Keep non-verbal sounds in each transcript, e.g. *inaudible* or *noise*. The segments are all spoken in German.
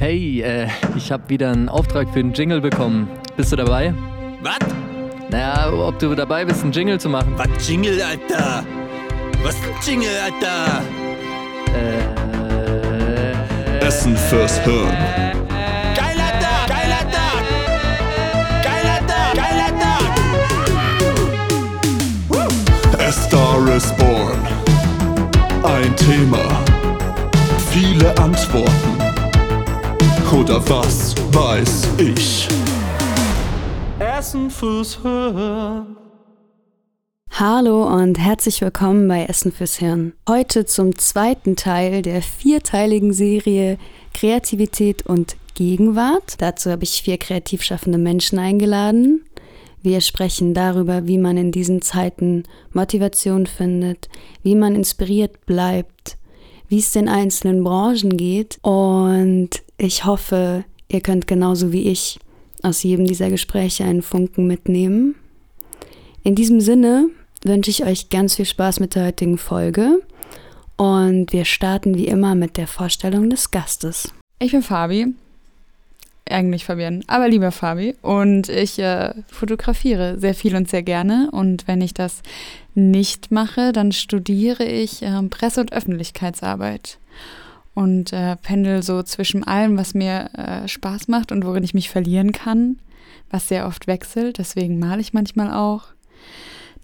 Hey, äh, ich habe wieder einen Auftrag für einen Jingle bekommen. Bist du dabei? Was? Naja, ob du dabei bist, einen Jingle zu machen. Was Jingle, Alter? Was ein Jingle, Alter? Äh. Essen fürs Hirn. Geiler Tag! Geiler Tag! Geiler Tag! Geiler Tag! A Star is Born. Ein Thema. Viele Antworten. Oder was weiß ich? Essen fürs Hirn. Hallo und herzlich willkommen bei Essen fürs Hirn. Heute zum zweiten Teil der vierteiligen Serie Kreativität und Gegenwart. Dazu habe ich vier kreativ schaffende Menschen eingeladen. Wir sprechen darüber, wie man in diesen Zeiten Motivation findet, wie man inspiriert bleibt, wie es den einzelnen Branchen geht und ich hoffe, ihr könnt genauso wie ich aus jedem dieser Gespräche einen Funken mitnehmen. In diesem Sinne wünsche ich euch ganz viel Spaß mit der heutigen Folge und wir starten wie immer mit der Vorstellung des Gastes. Ich bin Fabi. Eigentlich Fabian, aber lieber Fabi. Und ich äh, fotografiere sehr viel und sehr gerne. Und wenn ich das nicht mache, dann studiere ich äh, Presse- und Öffentlichkeitsarbeit. Und äh, pendel so zwischen allem, was mir äh, Spaß macht und worin ich mich verlieren kann, was sehr oft wechselt. Deswegen male ich manchmal auch.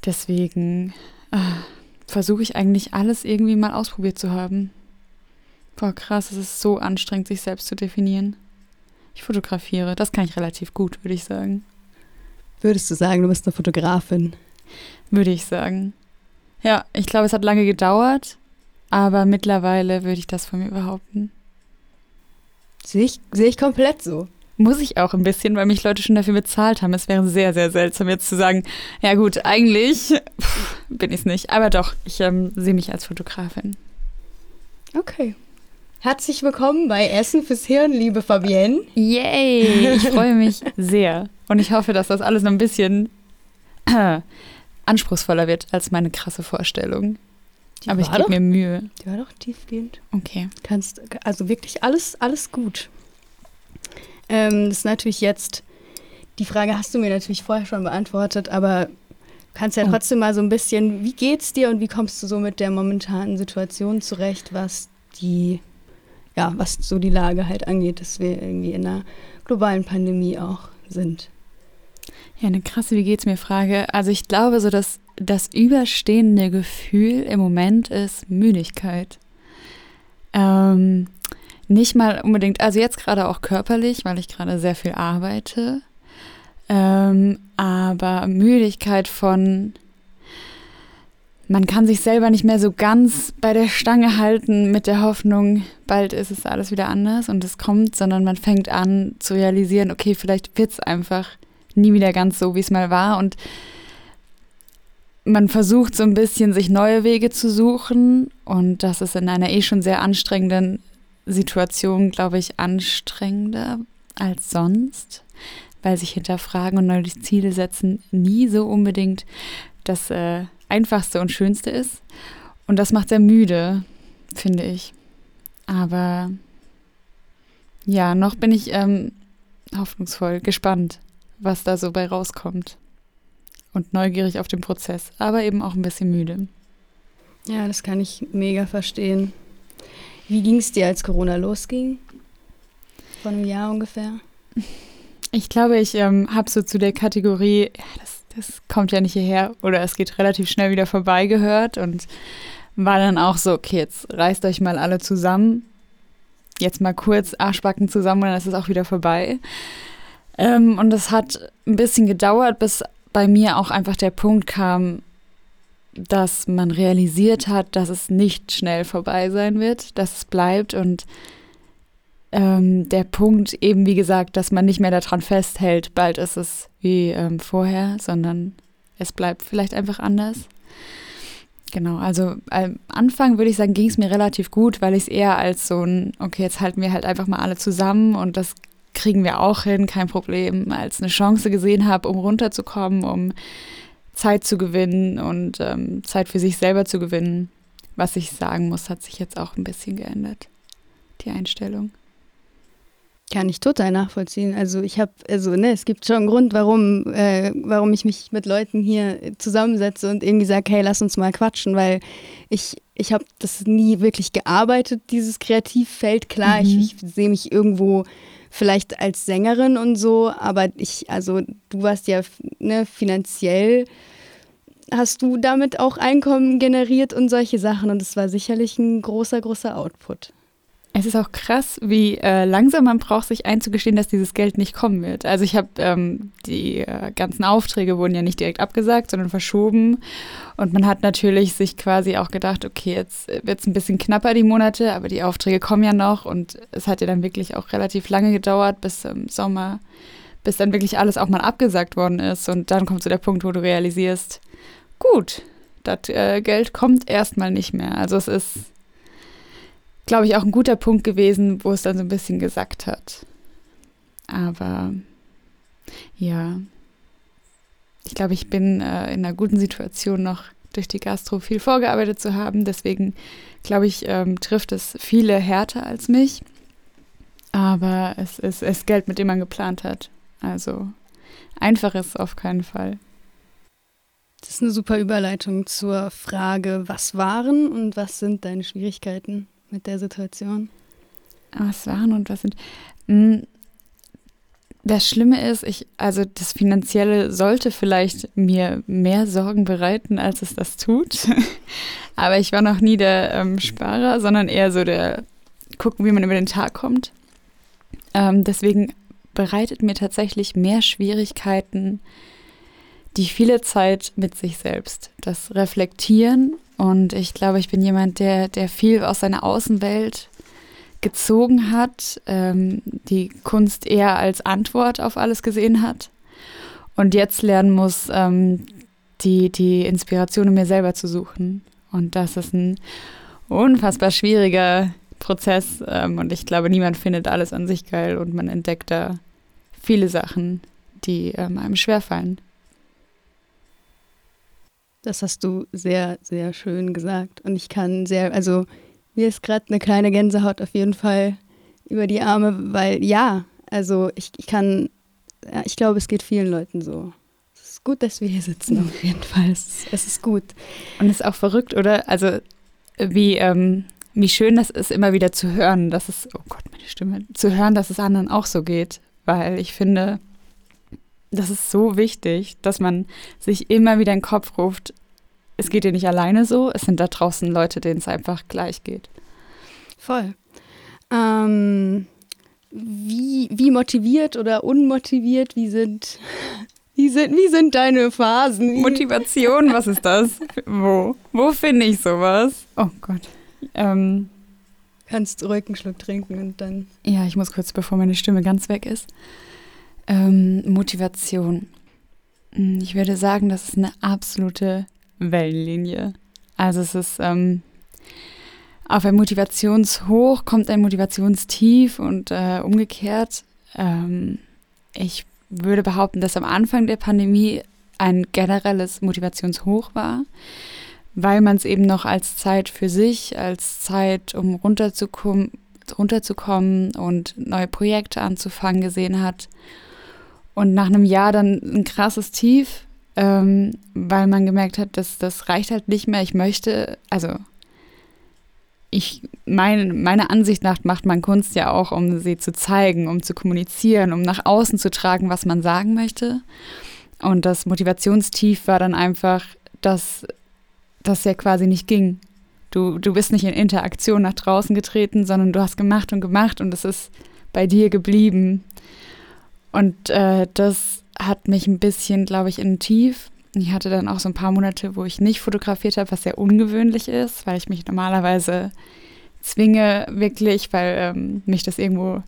Deswegen äh, versuche ich eigentlich alles irgendwie mal ausprobiert zu haben. Boah, krass, es ist so anstrengend, sich selbst zu definieren. Ich fotografiere, das kann ich relativ gut, würde ich sagen. Würdest du sagen, du bist eine Fotografin? Würde ich sagen. Ja, ich glaube, es hat lange gedauert, aber mittlerweile würde ich das von mir behaupten. Sehe ich, sehe ich komplett so. Muss ich auch ein bisschen, weil mich Leute schon dafür bezahlt haben. Es wäre sehr, sehr seltsam, jetzt zu sagen, ja gut, eigentlich pff, bin ich es nicht. Aber doch, ich ähm, sehe mich als Fotografin. Okay. Herzlich willkommen bei Essen fürs Hirn, liebe Fabienne. Yay! Ich freue mich sehr. Und ich hoffe, dass das alles noch ein bisschen äh, *clears throat* anspruchsvoller wird als meine krasse Vorstellung. Die Aber ich gebe mir Mühe. Die war doch tiefgehend. Okay. Kannst, also wirklich alles, alles gut. Ähm, das ist natürlich jetzt, die Frage hast du mir natürlich vorher schon beantwortet, aber du kannst ja Oh. trotzdem mal so ein bisschen, wie geht's dir und wie kommst du so mit der momentanen Situation zurecht, was die, ja, was so die Lage halt angeht, dass wir irgendwie in einer globalen Pandemie auch sind. Ja, eine krasse Wie geht's mir Frage. Also ich glaube so, dass das überstehende Gefühl im Moment ist Müdigkeit. Ähm, nicht mal unbedingt, also jetzt gerade auch körperlich, weil ich gerade sehr viel arbeite. Ähm, aber Müdigkeit von, man kann sich selber nicht mehr so ganz bei der Stange halten mit der Hoffnung, bald ist es alles wieder anders und es kommt, sondern man fängt an zu realisieren, okay, vielleicht wird es einfach nie wieder ganz so, wie es mal war. Und man versucht so ein bisschen, sich neue Wege zu suchen. Und das ist in einer eh schon sehr anstrengenden Situation, glaube ich, anstrengender als sonst, weil sich hinterfragen und neue Ziele setzen nie so unbedingt das äh, Einfachste und Schönste ist. Und das macht sehr müde, finde ich. Aber ja, noch bin ich ähm, hoffnungsvoll, gespannt, was da so bei rauskommt. Und neugierig auf den Prozess, aber eben auch ein bisschen müde. Ja, das kann ich mega verstehen. Wie ging es dir, als Corona losging? Vor einem Jahr ungefähr? Ich glaube, ich ähm, habe so zu der Kategorie, ja, das, das kommt ja nicht hierher oder es geht relativ schnell wieder vorbei gehört und war dann auch so, okay, jetzt reißt euch mal alle zusammen. Jetzt mal kurz Arschbacken zusammen und dann ist es auch wieder vorbei. Ähm, und es hat ein bisschen gedauert, bis bei mir auch einfach der Punkt kam, dass man realisiert hat, dass es nicht schnell vorbei sein wird, dass es bleibt und ähm, der Punkt eben, wie gesagt, dass man nicht mehr daran festhält, bald ist es wie ähm, vorher, sondern es bleibt vielleicht einfach anders. Genau, also am Anfang würde ich sagen, ging es mir relativ gut, weil ich es eher als so ein, okay, jetzt halten wir halt einfach mal alle zusammen und das kriegen wir auch hin, kein Problem, als eine Chance gesehen habe, um runterzukommen, um Zeit zu gewinnen und ähm, Zeit für sich selber zu gewinnen. Was ich sagen muss, hat sich jetzt auch ein bisschen geändert, die Einstellung. Kann ich total nachvollziehen. Also ich habe, also ne, es gibt schon einen Grund, warum, äh, warum ich mich mit Leuten hier zusammensetze und irgendwie sage, hey, lass uns mal quatschen, weil ich, ich habe das nie wirklich gearbeitet, dieses Kreativfeld. Klar, mhm. ich, ich sehe mich irgendwo vielleicht als Sängerin und so, aber ich, also du warst ja ne, finanziell, hast du damit auch Einkommen generiert und solche Sachen und es war sicherlich ein großer, großer Output. Es ist auch krass, wie äh, langsam man braucht, sich einzugestehen, dass dieses Geld nicht kommen wird. Also ich habe ähm, die äh, ganzen Aufträge wurden ja nicht direkt abgesagt, sondern verschoben. Und man hat natürlich sich quasi auch gedacht, okay, jetzt wird es ein bisschen knapper die Monate, aber die Aufträge kommen ja noch. Und es hat ja dann wirklich auch relativ lange gedauert bis im Sommer, bis dann wirklich alles auch mal abgesagt worden ist. Und dann kommt so der Punkt, wo du realisierst, gut, das äh, Geld kommt erstmal nicht mehr. Also es ist glaube ich, auch ein guter Punkt gewesen, wo es dann so ein bisschen gesackt hat. Aber ja, ich glaube, ich bin äh, in einer guten Situation noch durch die Gastro viel vorgearbeitet zu haben. Deswegen glaube ich, ähm, trifft es viele härter als mich. Aber es ist es Geld, mit dem man geplant hat. Also einfach ist auf keinen Fall. Das ist eine super Überleitung zur Frage, was waren und was sind deine Schwierigkeiten? Mit der Situation? Was waren und was sind. Hm, das Schlimme ist, ich, also das Finanzielle sollte vielleicht mir mehr Sorgen bereiten, als es das tut. *laughs* Aber ich war noch nie der ähm, Sparer, sondern eher so der gucken, wie man über den Tag kommt. Ähm, deswegen bereitet mir tatsächlich mehr Schwierigkeiten die viele Zeit mit sich selbst. Das Reflektieren und ich glaube, ich bin jemand, der, der viel aus seiner Außenwelt gezogen hat, ähm, die Kunst eher als Antwort auf alles gesehen hat und jetzt lernen muss, ähm, die, die Inspiration in mir selber zu suchen. Und das ist ein unfassbar schwieriger Prozess ähm, und ich glaube, niemand findet alles an sich geil und man entdeckt da viele Sachen, die ähm, einem schwerfallen. Das hast du sehr, sehr schön gesagt. Und ich kann sehr, also mir ist gerade eine kleine Gänsehaut auf jeden Fall über die Arme, weil ja, also ich, ich kann, ich glaube, es geht vielen Leuten so. Es ist gut, dass wir hier sitzen, auf jeden Fall. Es ist, es ist gut. Und es ist auch verrückt, oder? Also wie, ähm, wie schön das ist, immer wieder zu hören, dass es, oh Gott, meine Stimme, zu hören, dass es anderen auch so geht. Weil ich finde, das ist so wichtig, dass man sich immer wieder in den Kopf ruft, es geht dir nicht alleine so, es sind da draußen Leute, denen es einfach gleich geht. Voll. Ähm, wie, wie motiviert oder unmotiviert, wie sind, *laughs* wie sind, wie sind deine Phasen? Motivation, was ist das? Wo? Wo finde ich sowas? Oh Gott. Ähm, Kannst ruhig einen Schluck trinken und dann. Ja, ich muss kurz, bevor meine Stimme ganz weg ist. Ähm, Motivation. Hm, ich würde sagen, das ist eine absolute Wellenlinie. Also es ist ähm, auf ein Motivationshoch kommt ein Motivationstief und äh, umgekehrt. Ähm, ich würde behaupten, dass am Anfang der Pandemie ein generelles Motivationshoch war, weil man es eben noch als Zeit für sich, als Zeit, um runterzukommen, runterzukommen und neue Projekte anzufangen gesehen hat und nach einem Jahr dann ein krasses Tief, ähm, weil man gemerkt hat, dass das reicht halt nicht mehr. Ich möchte, also ich, mein, meiner Ansicht nach macht man Kunst ja auch, um sie zu zeigen, um zu kommunizieren, um nach außen zu tragen, was man sagen möchte. Und das Motivationstief war dann einfach, dass das ja quasi nicht ging. Du, du bist nicht in Interaktion nach draußen getreten, sondern du hast gemacht und gemacht und es ist bei dir geblieben. Und äh, das hat mich ein bisschen, glaube ich, in Tief. Ich hatte dann auch so ein paar Monate, wo ich nicht fotografiert habe, was sehr ungewöhnlich ist, weil ich mich normalerweise zwinge, wirklich, weil ähm, mich das irgendwo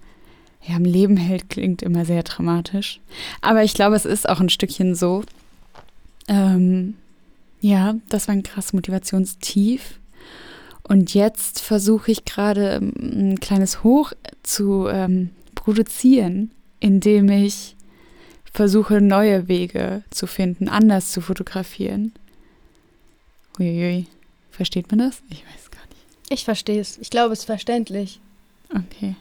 ja, am Leben hält, klingt immer sehr dramatisch. Aber ich glaube, es ist auch ein Stückchen so. Ähm, ja, das war ein krasses Motivationstief. Und jetzt versuche ich gerade ähm, ein kleines Hoch zu ähm, produzieren indem ich versuche, neue Wege zu finden, anders zu fotografieren. Uiuiui. Versteht man das? Ich weiß gar nicht. Ich verstehe es. Ich glaube, es ist verständlich. Okay.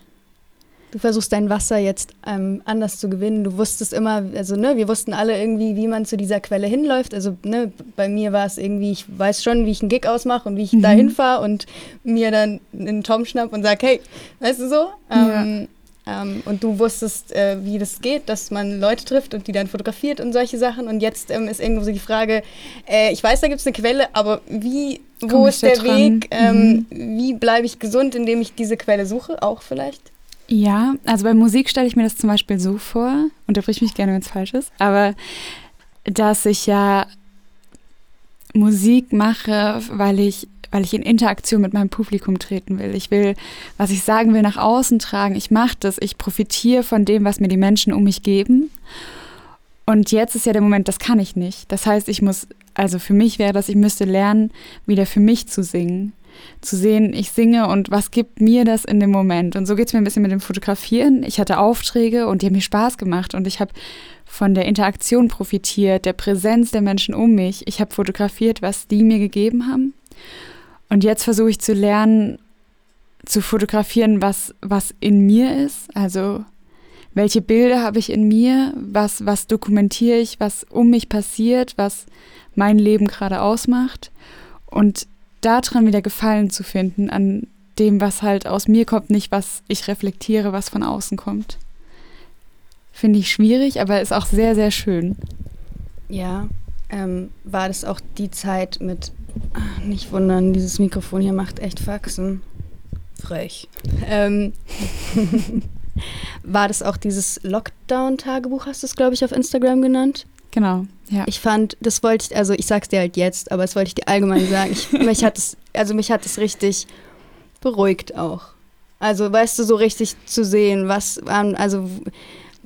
du versuchst dein Wasser jetzt ähm, anders zu gewinnen. Du wusstest immer, also ne, wir wussten alle irgendwie, wie man zu dieser Quelle hinläuft. Also ne, bei mir war es irgendwie, ich weiß schon, wie ich einen Gig ausmache und wie ich mhm. da hinfahre und mir dann einen Tom schnapp und sag, hey, weißt du so? Ähm, ja. Ähm, und du wusstest, äh, wie das geht, dass man Leute trifft und die dann fotografiert und solche Sachen. Und jetzt ähm, ist irgendwo so die Frage, äh, ich weiß, da gibt es eine Quelle, aber wie, wo Komm ist der Weg? Ähm, mhm. Wie bleibe ich gesund, indem ich diese Quelle suche? Auch vielleicht? Ja, also bei Musik stelle ich mir das zum Beispiel so vor, unterbrich mich gerne, wenn es falsch ist, aber dass ich ja Musik mache, weil ich weil ich in Interaktion mit meinem Publikum treten will. Ich will, was ich sagen will, nach außen tragen. Ich mache das. Ich profitiere von dem, was mir die Menschen um mich geben. Und jetzt ist ja der Moment, das kann ich nicht. Das heißt, ich muss, also für mich wäre das, ich müsste lernen, wieder für mich zu singen. Zu sehen, ich singe und was gibt mir das in dem Moment. Und so geht es mir ein bisschen mit dem Fotografieren. Ich hatte Aufträge und die haben mir Spaß gemacht und ich habe von der Interaktion profitiert, der Präsenz der Menschen um mich. Ich habe fotografiert, was die mir gegeben haben. Und jetzt versuche ich zu lernen, zu fotografieren, was, was in mir ist. Also welche Bilder habe ich in mir, was, was dokumentiere ich, was um mich passiert, was mein Leben gerade ausmacht. Und daran wieder Gefallen zu finden, an dem, was halt aus mir kommt, nicht was ich reflektiere, was von außen kommt. Finde ich schwierig, aber ist auch sehr, sehr schön. Ja, ähm, war das auch die Zeit mit nicht wundern, dieses Mikrofon hier macht echt Faxen. Frech. Ähm, *laughs* war das auch dieses Lockdown-Tagebuch, hast du es, glaube ich, auf Instagram genannt? Genau, ja. Ich fand, das wollte ich, also ich sag's dir halt jetzt, aber das wollte ich dir allgemein sagen. Ich, *laughs* mich hat es, also mich hat es richtig beruhigt auch. Also, weißt du, so richtig zu sehen, was, also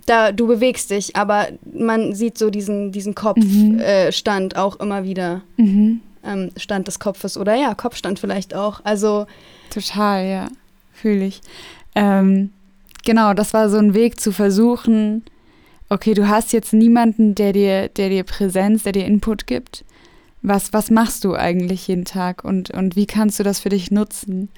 da, du bewegst dich, aber man sieht so diesen, diesen Kopfstand mhm. äh, auch immer wieder. Mhm ähm, Stand des Kopfes oder ja, Kopfstand vielleicht auch. Also total, ja, fühle ich. Ähm, genau, das war so ein Weg zu versuchen. Okay, du hast jetzt niemanden, der dir, der dir Präsenz, der dir Input gibt. Was, was machst du eigentlich jeden Tag und, und wie kannst du das für dich nutzen?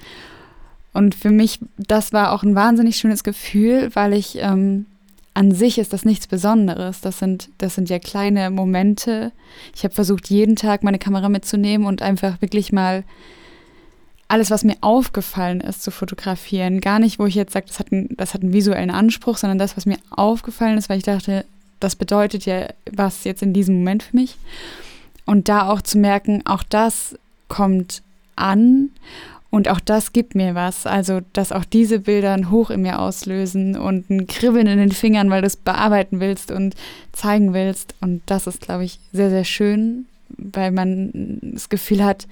Und für mich, das war auch ein wahnsinnig schönes Gefühl, weil ich ähm, an sich ist das nichts Besonderes. Das sind, das sind ja kleine Momente. Ich habe versucht, jeden Tag meine Kamera mitzunehmen und einfach wirklich mal alles, was mir aufgefallen ist, zu fotografieren. Gar nicht, wo ich jetzt sage, das, das hat einen visuellen Anspruch, sondern das, was mir aufgefallen ist, weil ich dachte, das bedeutet ja was jetzt in diesem Moment für mich. Und da auch zu merken, auch das kommt an und auch das gibt mir was. Also, dass auch diese Bilder ein Hoch in mir auslösen und ein Kribbeln in den Fingern, weil du es bearbeiten willst und zeigen willst. Und das ist, glaube ich, sehr, sehr schön, weil man das Gefühl hat,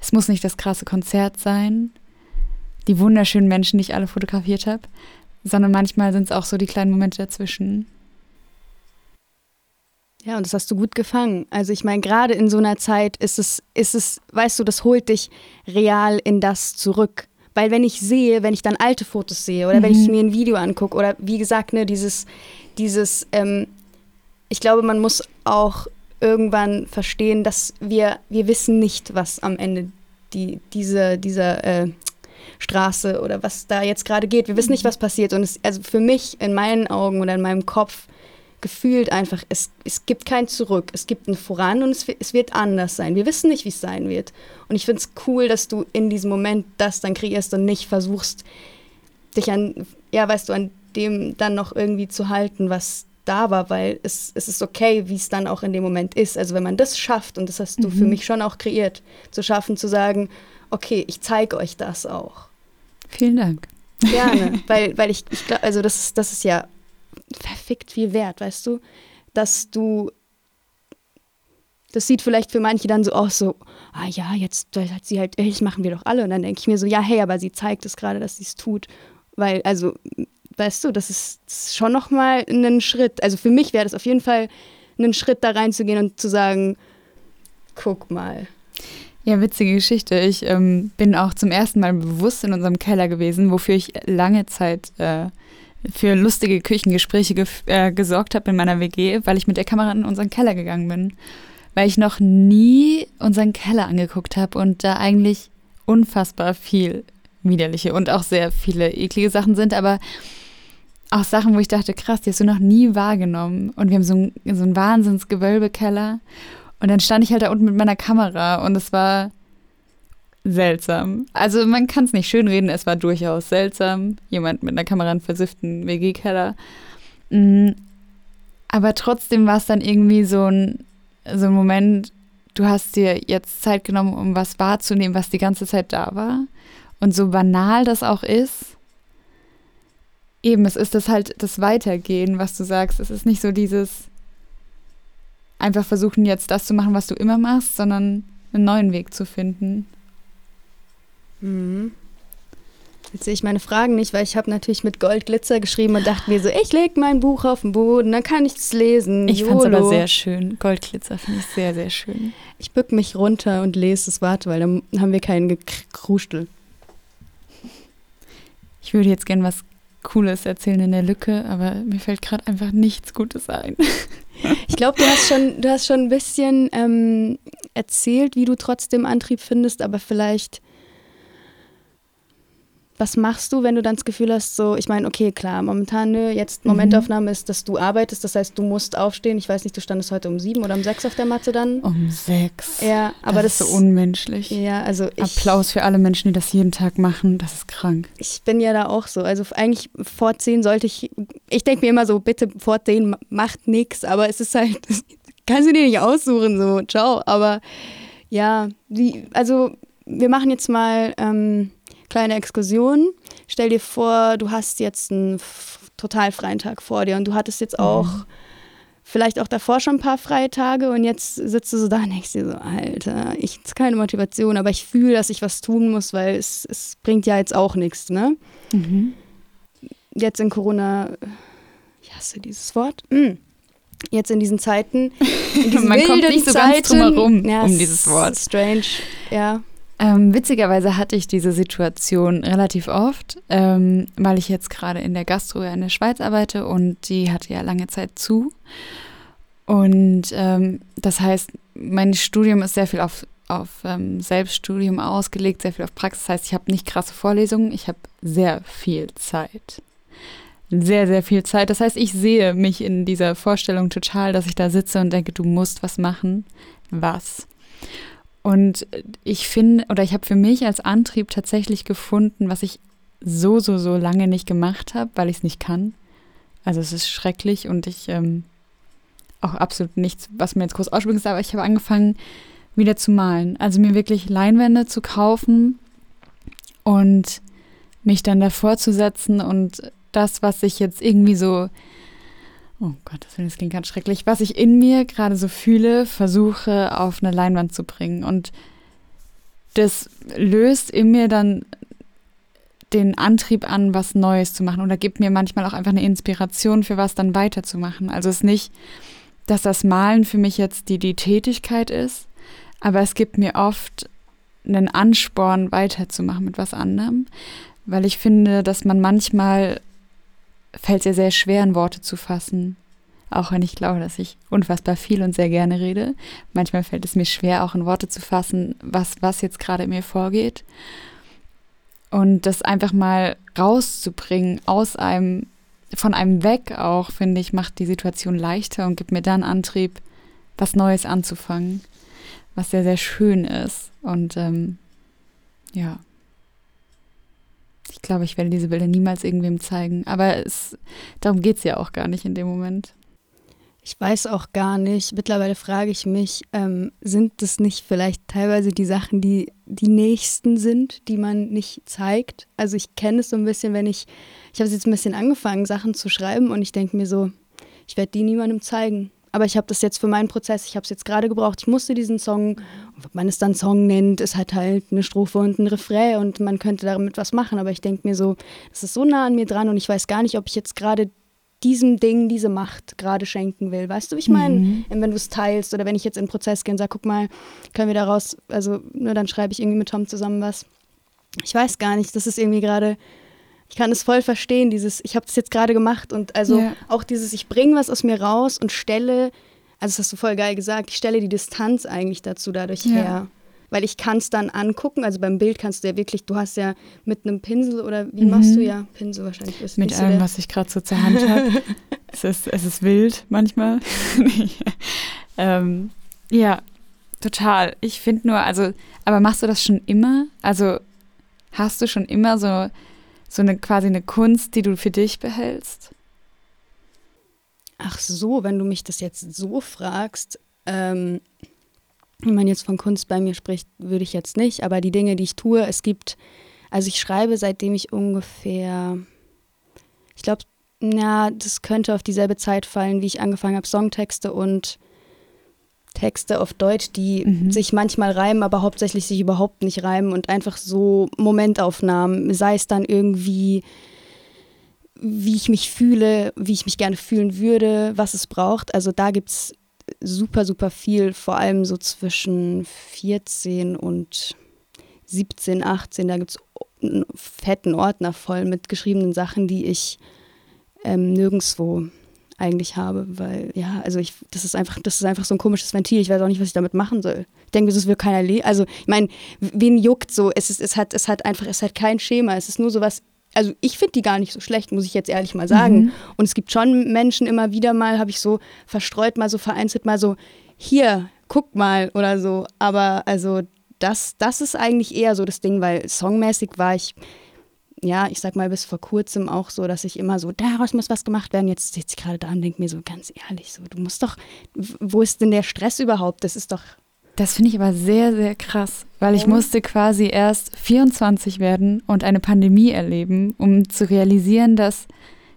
es muss nicht das krasse Konzert sein, die wunderschönen Menschen, die ich alle fotografiert habe, sondern manchmal sind es auch so die kleinen Momente dazwischen. Ja, und das hast du gut gefangen. Also ich meine, gerade in so einer Zeit ist es, ist es, weißt du, das holt dich real in das zurück. Weil wenn ich sehe, wenn ich dann alte Fotos sehe oder mhm. wenn ich mhm. mir ein Video angucke oder wie gesagt, ne, dieses, dieses, ähm, ich glaube, man muss auch irgendwann verstehen, dass wir, wir wissen nicht, was am Ende die, diese, dieser äh, Straße oder was da jetzt gerade geht. Wir wissen nicht, mhm. was passiert. Und es, also für mich in meinen Augen oder in meinem Kopf gefühlt einfach, es, es gibt kein Zurück, es gibt ein Voran und es, es wird anders sein. Wir wissen nicht, wie es sein wird. Und ich finde es cool, dass du in diesem Moment das dann kreierst und nicht versuchst, dich an, ja, weißt du, an dem dann noch irgendwie zu halten, was da war, weil es, es ist okay, wie es dann auch in dem Moment ist. Also wenn man das schafft, und das hast mhm. du für mhm. mich schon auch kreiert, zu schaffen, zu sagen, okay, ich zeige euch das auch. Vielen Dank. Gerne, *laughs* weil, weil ich, ich glaube, also das, das ist ja verfickt viel wert, weißt du? Dass du das sieht vielleicht für manche dann so aus, so, ah ja, jetzt hat sie halt, das machen wir doch alle. Und dann denke ich mir so, ja, hey, aber sie zeigt es gerade, dass sie es tut. Weil, also, weißt du, das ist, das ist schon nochmal ein Schritt. Also für mich wäre das auf jeden Fall ein Schritt, da reinzugehen und zu sagen, guck mal. Ja, witzige Geschichte. Ich ähm, bin auch zum ersten Mal bewusst in unserem Keller gewesen, wofür ich lange Zeit äh, für lustige Küchengespräche ge äh, gesorgt habe in meiner WG, weil ich mit der Kamera in unseren Keller gegangen bin. Weil ich noch nie unseren Keller angeguckt habe und da eigentlich unfassbar viel widerliche und auch sehr viele eklige Sachen sind, aber auch Sachen, wo ich dachte, krass, die hast du noch nie wahrgenommen. Und wir haben so ein, so einen Wahnsinnsgewölbekeller. Und dann stand ich halt da unten mit meiner Kamera und es war seltsam. Also man kann es nicht schönreden, es war durchaus seltsam. Jemand mit einer Kamera in versifften WG-Keller. Mhm. Aber trotzdem war es dann irgendwie so ein, so ein Moment, du hast dir jetzt Zeit genommen, um was wahrzunehmen, was die ganze Zeit da war. Und so banal das auch ist, eben, es ist das halt das Weitergehen, was du sagst. Es ist nicht so dieses einfach versuchen, jetzt das zu machen, was du immer machst, sondern einen neuen Weg zu finden. Mhm. Jetzt sehe ich meine Fragen nicht, weil ich habe natürlich mit Goldglitzer geschrieben und dachte mir so, ich lege mein Buch auf den Boden, dann kann ich es lesen. Ich fand es aber sehr schön. Goldglitzer finde ich sehr, sehr schön. Ich bück mich runter und lese es, warte, weil dann haben wir keinen Gekrustel. Ich würde jetzt gern was Cooles erzählen in der Lücke, aber mir fällt gerade einfach nichts Gutes ein. *laughs* Ich glaube, du hast schon, du hast schon ein bisschen ähm, erzählt, wie du trotzdem Antrieb findest, aber vielleicht was machst du, wenn du dann das Gefühl hast, so, ich meine, okay, klar, momentan, ne, jetzt mhm. Momentaufnahme mhm. ist, dass du arbeitest, das heißt, du musst aufstehen. Ich weiß nicht, du standest heute um sieben oder um sechs auf der Matte dann? Um sechs. Ja, aber das, das ist so unmenschlich. Ja, also ich, Applaus für alle Menschen, die das jeden Tag machen, das ist krank. Ich bin ja da auch so. Also eigentlich vor zehn sollte ich, ich denke mir immer so, bitte vor zehn macht nichts, aber es ist halt, kannst du dir nicht aussuchen, so, ciao. Aber ja, die, also wir machen jetzt mal. Ähm, kleine Exkursion. Stell dir vor, du hast jetzt einen total freien Tag vor dir und du hattest jetzt auch mhm. vielleicht auch davor schon ein paar freie Tage und jetzt sitzt du so da und denkst dir so, Alter, ich habe keine Motivation, aber ich fühle, dass ich was tun muss, weil es, es bringt ja jetzt auch nichts, ne? Mhm. Jetzt in Corona, ich hasse dieses Wort. Mhm jetzt in diesen Zeiten, in diesen *laughs* Man kommt nicht so Zeiten, ganz drum herum ja, um dieses Wort. Strange, ja. Ähm, witzigerweise hatte ich diese Situation relativ oft, ähm, weil ich jetzt gerade in der Gastro in der Schweiz arbeite und die hatte ja lange Zeit zu. Und ähm, das heißt, mein Studium ist sehr viel auf, auf ähm, Selbststudium ausgelegt, sehr viel auf Praxis. Das heißt, ich habe nicht krasse Vorlesungen, ich habe sehr viel Zeit. Sehr, sehr viel Zeit. Das heißt, ich sehe mich in dieser Vorstellung total, dass ich da sitze und denke, du musst was machen. Was? Und ich finde, oder ich habe für mich als Antrieb tatsächlich gefunden, was ich so, so, so lange nicht gemacht habe, weil ich es nicht kann. Also es ist schrecklich und ich ähm, auch absolut nichts, was mir jetzt groß ausspringen ist, aber ich habe angefangen, wieder zu malen. Also mir wirklich Leinwände zu kaufen und mich dann davor zu setzen und das, was ich jetzt irgendwie so oh Gott, das klingt ganz schrecklich, was ich in mir gerade so fühle, versuche auf eine Leinwand zu bringen. Und das löst in mir dann den Antrieb an, was Neues zu machen oder gibt mir manchmal auch einfach eine Inspiration für was dann weiterzumachen. Also es ist nicht, dass das Malen für mich jetzt die, die Tätigkeit ist, aber es gibt mir oft einen Ansporn, weiterzumachen mit was anderem, weil ich finde, dass man manchmal fällt es ja sehr schwer, in Worte zu fassen. Auch wenn ich glaube, dass ich unfassbar viel und sehr gerne rede. Manchmal fällt es mir schwer, auch in Worte zu fassen, was, was jetzt gerade in mir vorgeht. Und das einfach mal rauszubringen aus einem, von einem weg auch, finde ich, macht die Situation leichter und gibt mir dann Antrieb, was Neues anzufangen. Was sehr, sehr schön ist. Und ähm, ja ich glaube, ich werde diese Bilder niemals irgendwem zeigen. Aber es, darum geht es ja auch gar nicht in dem Moment. Ich weiß auch gar nicht. Mittlerweile frage ich mich, ähm, sind das nicht vielleicht teilweise die Sachen, die die nächsten sind, die man nicht zeigt? Also ich kenne es so ein bisschen, wenn ich, ich habe jetzt ein bisschen angefangen, Sachen zu schreiben und ich denke mir so, ich werde die niemandem zeigen aber ich habe das jetzt für meinen Prozess, ich habe es jetzt gerade gebraucht. Ich musste diesen Song, ob man es dann Song nennt, es hat halt eine Strophe und ein Refrain und man könnte damit was machen. Aber ich denke mir so, das ist so nah an mir dran und ich weiß gar nicht, ob ich jetzt gerade diesem Ding diese Macht gerade schenken will. Weißt du, wie ich meine? Mhm. Wenn du es teilst oder wenn ich jetzt in den Prozess gehe und sage, guck mal, können wir daraus, also nur ne, dann schreibe ich irgendwie mit Tom zusammen was. Ich weiß gar nicht, das ist irgendwie gerade ich kann es voll verstehen, dieses, ich habe das jetzt gerade gemacht und also ja. auch dieses, ich bringe was aus mir raus und stelle, also das hast du voll geil gesagt, ich stelle die Distanz eigentlich dazu dadurch ja. her. weil ich kann es dann angucken. Also beim Bild kannst du ja wirklich, du hast ja mit einem Pinsel oder wie mhm. machst du ja Pinsel wahrscheinlich? Ist mit allem, was ich gerade so zur Hand habe. *laughs* es, ist, es ist wild manchmal. *laughs* ähm, ja, total. Ich finde nur, also, aber machst du das schon immer? Also hast du schon immer so, so eine quasi eine Kunst, die du für dich behältst? Ach so, wenn du mich das jetzt so fragst, ähm, wenn man jetzt von Kunst bei mir spricht, würde ich jetzt nicht, aber die Dinge, die ich tue, es gibt, also ich schreibe, seitdem ich ungefähr, ich glaube, na, das könnte auf dieselbe Zeit fallen, wie ich angefangen habe, Songtexte und Texte auf Deutsch, die mhm. sich manchmal reimen, aber hauptsächlich sich überhaupt nicht reimen und einfach so Momentaufnahmen, sei es dann irgendwie, wie ich mich fühle, wie ich mich gerne fühlen würde, was es braucht. Also da gibt es super, super viel, vor allem so zwischen 14 und 17, 18. Da gibt es einen fetten Ordner voll mit geschriebenen Sachen, die ich ähm, nirgendwo eigentlich habe, weil ja, also ich, das ist einfach, das ist einfach so ein komisches Ventil. Ich weiß auch nicht, was ich damit machen soll. Ich denke, das will keiner lesen. Also, ich meine, wen juckt so? Es ist, es hat, es hat einfach, es hat kein Schema. Es ist nur so was. Also ich finde die gar nicht so schlecht, muss ich jetzt ehrlich mal sagen. Mhm. Und es gibt schon Menschen immer wieder mal, habe ich so verstreut, mal so vereinzelt, mal so, hier, guck mal oder so. Aber also das, das ist eigentlich eher so das Ding, weil songmäßig war ich ja, ich sag mal, bis vor kurzem auch so, dass ich immer so, daraus muss was gemacht werden. Jetzt sitze ich gerade da und denke mir so ganz ehrlich, so, du musst doch, wo ist denn der Stress überhaupt? Das ist doch. Das finde ich aber sehr, sehr krass, weil ich musste quasi erst 24 werden und eine Pandemie erleben, um zu realisieren, dass,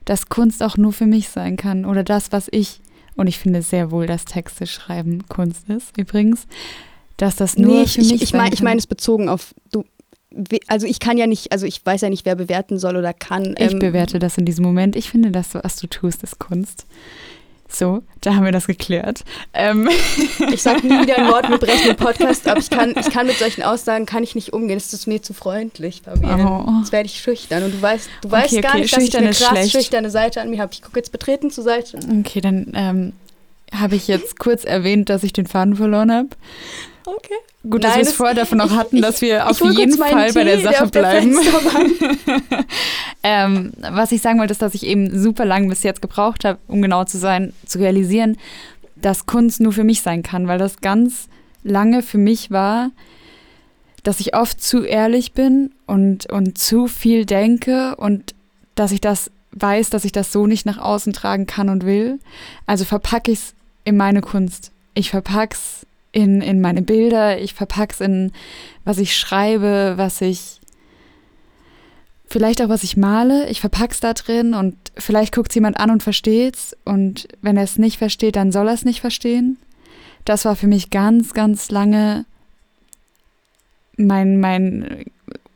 dass Kunst auch nur für mich sein kann oder das, was ich, und ich finde sehr wohl, dass Texte schreiben Kunst ist, übrigens, dass das nur nee, für ich, mich ich, ich mein, Ich meine es bezogen auf, du, also ich kann ja nicht, also ich weiß ja nicht, wer bewerten soll oder kann. Ich ähm, bewerte das in diesem Moment. Ich finde, das, was du tust, ist Kunst. So, da haben wir das geklärt. Ähm. *laughs* Ich sage nie wieder ein Wort, wir brechen den *laughs* Podcast ab. Ich kann, ich kann mit solchen Aussagen kann ich nicht umgehen. Das ist mir zu freundlich, Fabienne. Oh. Jetzt werde ich schüchtern. Und du weißt, du okay, weißt gar okay. nicht, dass ich eine krass schlecht. schüchterne Seite an mir habe. Ich gucke jetzt betreten zur Seite. Okay, dann ähm, habe ich jetzt kurz erwähnt, dass ich den Faden verloren habe. Okay. Gut, dass wir es vorher davon noch *laughs* hatten, dass wir ich, auf ich jeden Fall Tee, bei der Sache der bleiben. *laughs* *laughs* ähm, was ich sagen wollte, ist, dass ich eben super lang bis jetzt gebraucht habe, um genau zu sein, zu realisieren, dass Kunst nur für mich sein kann, weil das ganz lange für mich war, dass ich oft zu ehrlich bin und, und zu viel denke und dass ich das weiß, dass ich das so nicht nach außen tragen kann und will. Also verpacke ich es in meine Kunst. Ich verpacke es in, in meine Bilder, ich verpacke es in, was ich schreibe, was ich, vielleicht auch was ich male, ich verpacke es da drin und vielleicht guckt es jemand an und versteht es und wenn er es nicht versteht, dann soll er es nicht verstehen. Das war für mich ganz, ganz lange mein, mein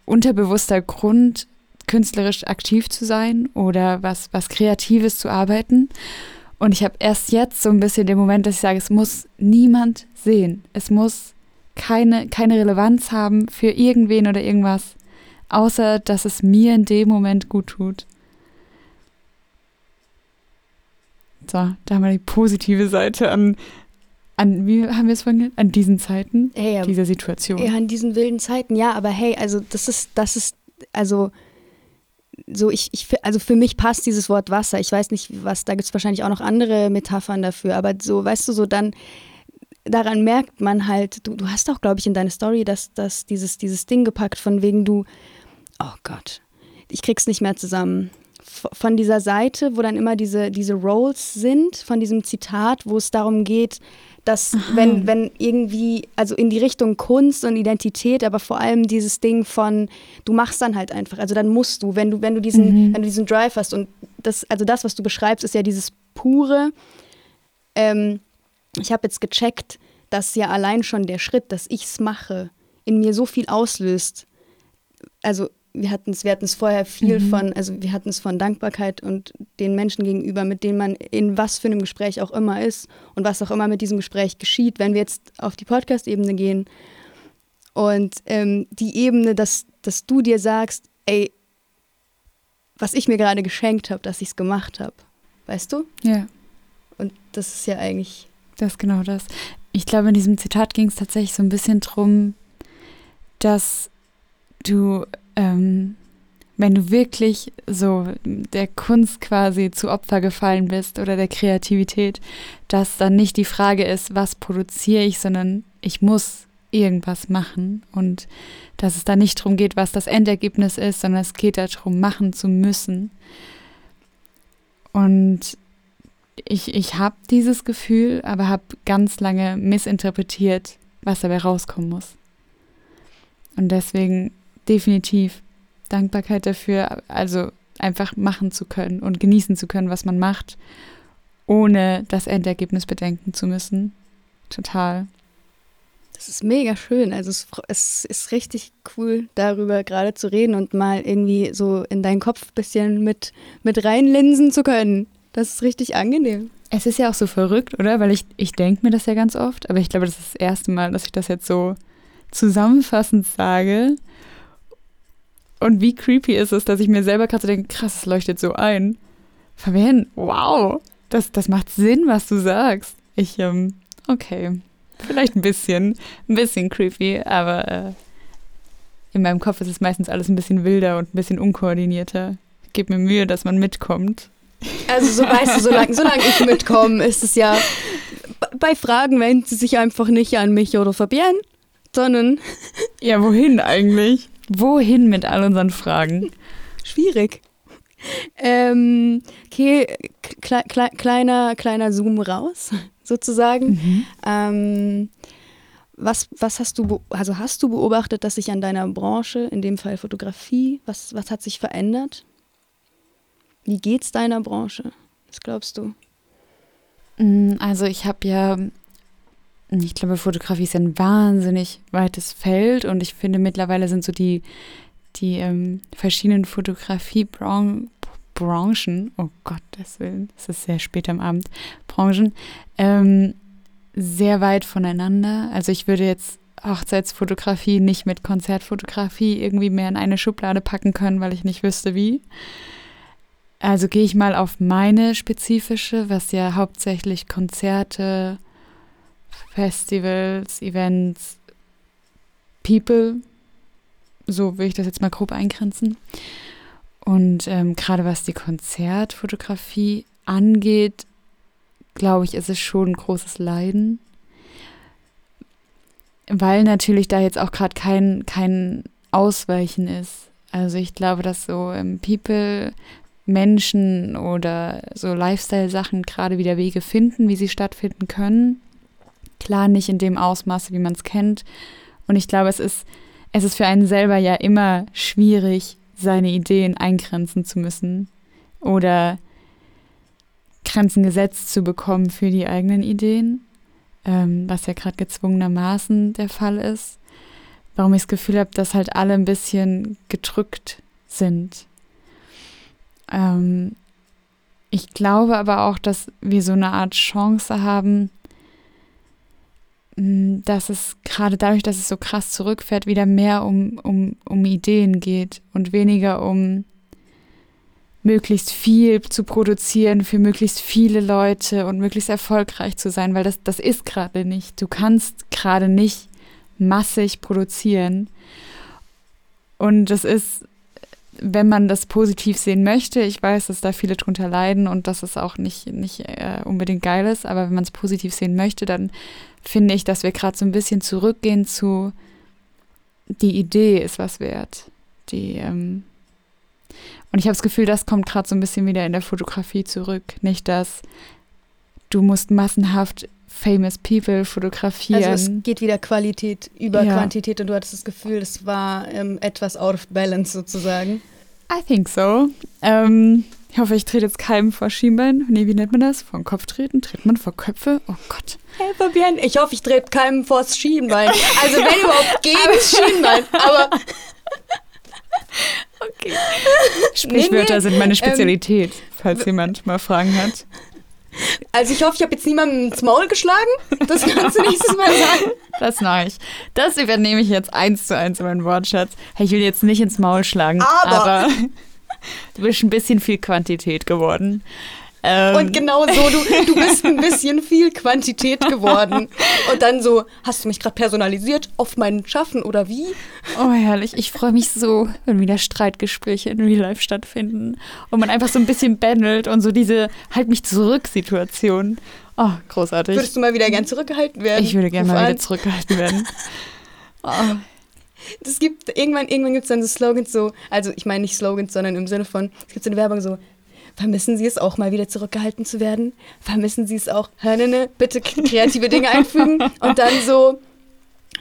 unterbewusster Grund, künstlerisch aktiv zu sein oder was, was Kreatives zu arbeiten. Und ich habe erst jetzt so ein bisschen den Moment, dass ich sage, es muss niemand sehen. Es muss keine, keine Relevanz haben für irgendwen oder irgendwas, außer dass es mir in dem Moment gut tut. So, da haben wir die positive Seite an, an wie haben wir es vorhin? An diesen Zeiten, hey, dieser Situation. Ja, an diesen wilden Zeiten, ja, aber hey, also das ist, das ist, also so ich, ich, also für mich passt dieses Wort Wasser. Ich weiß nicht, was, da gibt es wahrscheinlich auch noch andere Metaphern dafür, aber so, weißt du, so dann, daran merkt man halt, du, du hast auch, glaube ich, in deine Story dass, dass dieses, dieses Ding gepackt, von wegen du, oh Gott, ich krieg's nicht mehr zusammen. Von dieser Seite, wo dann immer diese, diese Rolls sind, von diesem Zitat, wo es darum geht, dass wenn, wenn irgendwie, also in die Richtung Kunst und Identität, aber vor allem dieses Ding von, du machst dann halt einfach, also dann musst du, wenn du, wenn du diesen, mhm. wenn du diesen Drive hast und das, also das, was du beschreibst, ist ja dieses pure, ähm, ich habe jetzt gecheckt, dass ja allein schon der Schritt, dass ich es mache, in mir so viel auslöst. Also wir hatten es wir vorher viel mhm. von, also wir hatten es von Dankbarkeit und den Menschen gegenüber, mit denen man in was für einem Gespräch auch immer ist und was auch immer mit diesem Gespräch geschieht, wenn wir jetzt auf die Podcast-Ebene gehen. Und ähm, die Ebene, dass, dass du dir sagst, ey, was ich mir gerade geschenkt habe, dass ich es gemacht habe. Weißt du? Ja. Und das ist ja eigentlich. Das ist genau das. Ich glaube, in diesem Zitat ging es tatsächlich so ein bisschen drum, dass du, ähm, wenn du wirklich so der Kunst quasi zu Opfer gefallen bist oder der Kreativität, dass dann nicht die Frage ist, was produziere ich, sondern ich muss irgendwas machen und dass es da nicht darum geht, was das Endergebnis ist, sondern es geht darum, machen zu müssen. Und ich, ich habe dieses Gefühl, aber habe ganz lange missinterpretiert, was dabei rauskommen muss. Und deswegen definitiv Dankbarkeit dafür, also einfach machen zu können und genießen zu können, was man macht, ohne das Endergebnis bedenken zu müssen. Total. Das ist mega schön. Also es, es, ist richtig cool, darüber gerade zu reden und mal irgendwie so in deinen Kopf ein bisschen mit, mit reinlinsen zu können. Das ist richtig angenehm. Es ist ja auch so verrückt, oder? Weil ich, ich denke mir das ja ganz oft, aber ich glaube, das ist das erste Mal, dass ich das jetzt so zusammenfassend sage. Und wie creepy ist es, dass ich mir selber gerade so denke, krass, es leuchtet so ein. Fabian, wow, das, das macht Sinn, was du sagst. Ich, ähm, okay, vielleicht ein bisschen, ein bisschen creepy, aber äh, in meinem Kopf ist es meistens alles ein bisschen wilder und ein bisschen unkoordinierter. Ich gebe mir Mühe, dass man mitkommt. Also so weißt du, solange, solange ich mitkomme, ist es ja, bei Fragen wenden sie sich einfach nicht an mich oder Fabienne, sondern... Ja, wohin eigentlich? Wohin mit all unseren Fragen? Schwierig. Ähm, okay, kle kle kleiner, kleiner Zoom raus, *laughs* sozusagen. Mhm. Ähm, was, was hast du, also hast du beobachtet, dass sich an deiner Branche, in dem Fall Fotografie, was, was hat sich verändert? Wie geht's deiner Branche? Was glaubst du? Mm, also ich habe ja, ich glaube, Fotografie ist ein wahnsinnig weites Feld und ich finde mittlerweile sind so die, die ähm, verschiedenen Fotografiebranchen, oh Gottes Willen, es ist sehr spät am Abend, Branchen, ähm, sehr weit voneinander. Also ich würde jetzt Hochzeitsfotografie nicht mit Konzertfotografie irgendwie mehr in eine Schublade packen können, weil ich nicht wüsste wie. Also gehe ich mal auf meine spezifische, was ja hauptsächlich Konzerte, Festivals, Events, People, so will ich das jetzt mal grob eingrenzen. Und ähm, gerade was die Konzertfotografie angeht, glaube ich, ist es schon ein großes Leiden. Weil natürlich da jetzt auch gerade kein, kein Ausweichen ist. Also ich glaube, dass so im People Menschen oder so Lifestyle-Sachen gerade wieder Wege finden, wie sie stattfinden können. Klar, nicht in dem Ausmaße, wie man es kennt. Und ich glaube, es ist, es ist für einen selber ja immer schwierig, seine Ideen eingrenzen zu müssen oder Grenzen gesetzt zu bekommen für die eigenen Ideen, ähm, was ja gerade gezwungenermaßen der Fall ist. Warum ich das Gefühl habe, dass halt alle ein bisschen gedrückt sind ähm, ich glaube aber auch, dass wir so eine Art Chance haben, dass es gerade dadurch, dass es so krass zurückfährt, wieder mehr um, um, um Ideen geht und weniger um möglichst viel zu produzieren für möglichst viele Leute und möglichst erfolgreich zu sein, weil das, das ist gerade nicht. Du kannst gerade nicht massig produzieren. Und das ist wenn man das positiv sehen möchte, ich weiß, dass da viele drunter leiden und dass es auch nicht, nicht äh, unbedingt geil ist, aber wenn man es positiv sehen möchte, dann finde ich, dass wir gerade so ein bisschen zurückgehen zu die Idee ist was wert. Die, ähm und ich habe das Gefühl, das kommt gerade so ein bisschen wieder in der Fotografie zurück. Nicht, dass du musst massenhaft famous people fotografieren. Also es geht wieder Qualität über ja. Quantität und du hattest das Gefühl, es war ähm, etwas out of balance sozusagen. I think so. Ähm, ich hoffe, ich trete jetzt keinem vor Schienbein. Nee, wie nennt man das? Vor den Kopf treten? Tritt man vor Köpfe? Oh Gott. Hey Fabian, ich hoffe, ich trete keinem vors Schienbein. Also wenn *laughs* überhaupt gegen Schienbein. Aber *laughs* Okay. Sprichwörter nee, nee. sind meine ähm, Spezialität, ähm, falls jemand mal Fragen hat. Also ich hoffe, ich habe jetzt niemanden ins Maul geschlagen. Das kannst du nächstes Mal sagen. Das mache ich. Das übernehme ich jetzt eins zu eins in meinen Wortschatz. Hey, ich will jetzt nicht ins Maul schlagen, aber, aber *laughs* du bist ein bisschen viel Quantität geworden. Ähm. Und genau so, du, du bist ein bisschen viel Quantität geworden. Und dann so, hast du mich gerade personalisiert auf mein Schaffen oder wie? Oh, herrlich. Ich freue mich so, wenn wieder Streitgespräche in Real Life stattfinden und man einfach so ein bisschen bändelt und so diese Halt mich zurück Situation. Oh, großartig. Würdest du mal wieder gern zurückgehalten werden? ich würde gerne mal wieder zurückgehalten werden. *laughs* Oh. Es gibt, irgendwann, irgendwann gibt es dann so Slogans so, also ich meine nicht Slogans, sondern im Sinne von, es gibt so eine Werbung so, vermissen Sie es auch mal wieder zurückgehalten zu werden? Vermissen Sie es auch, ne, ne, bitte kreative Dinge einfügen und dann so,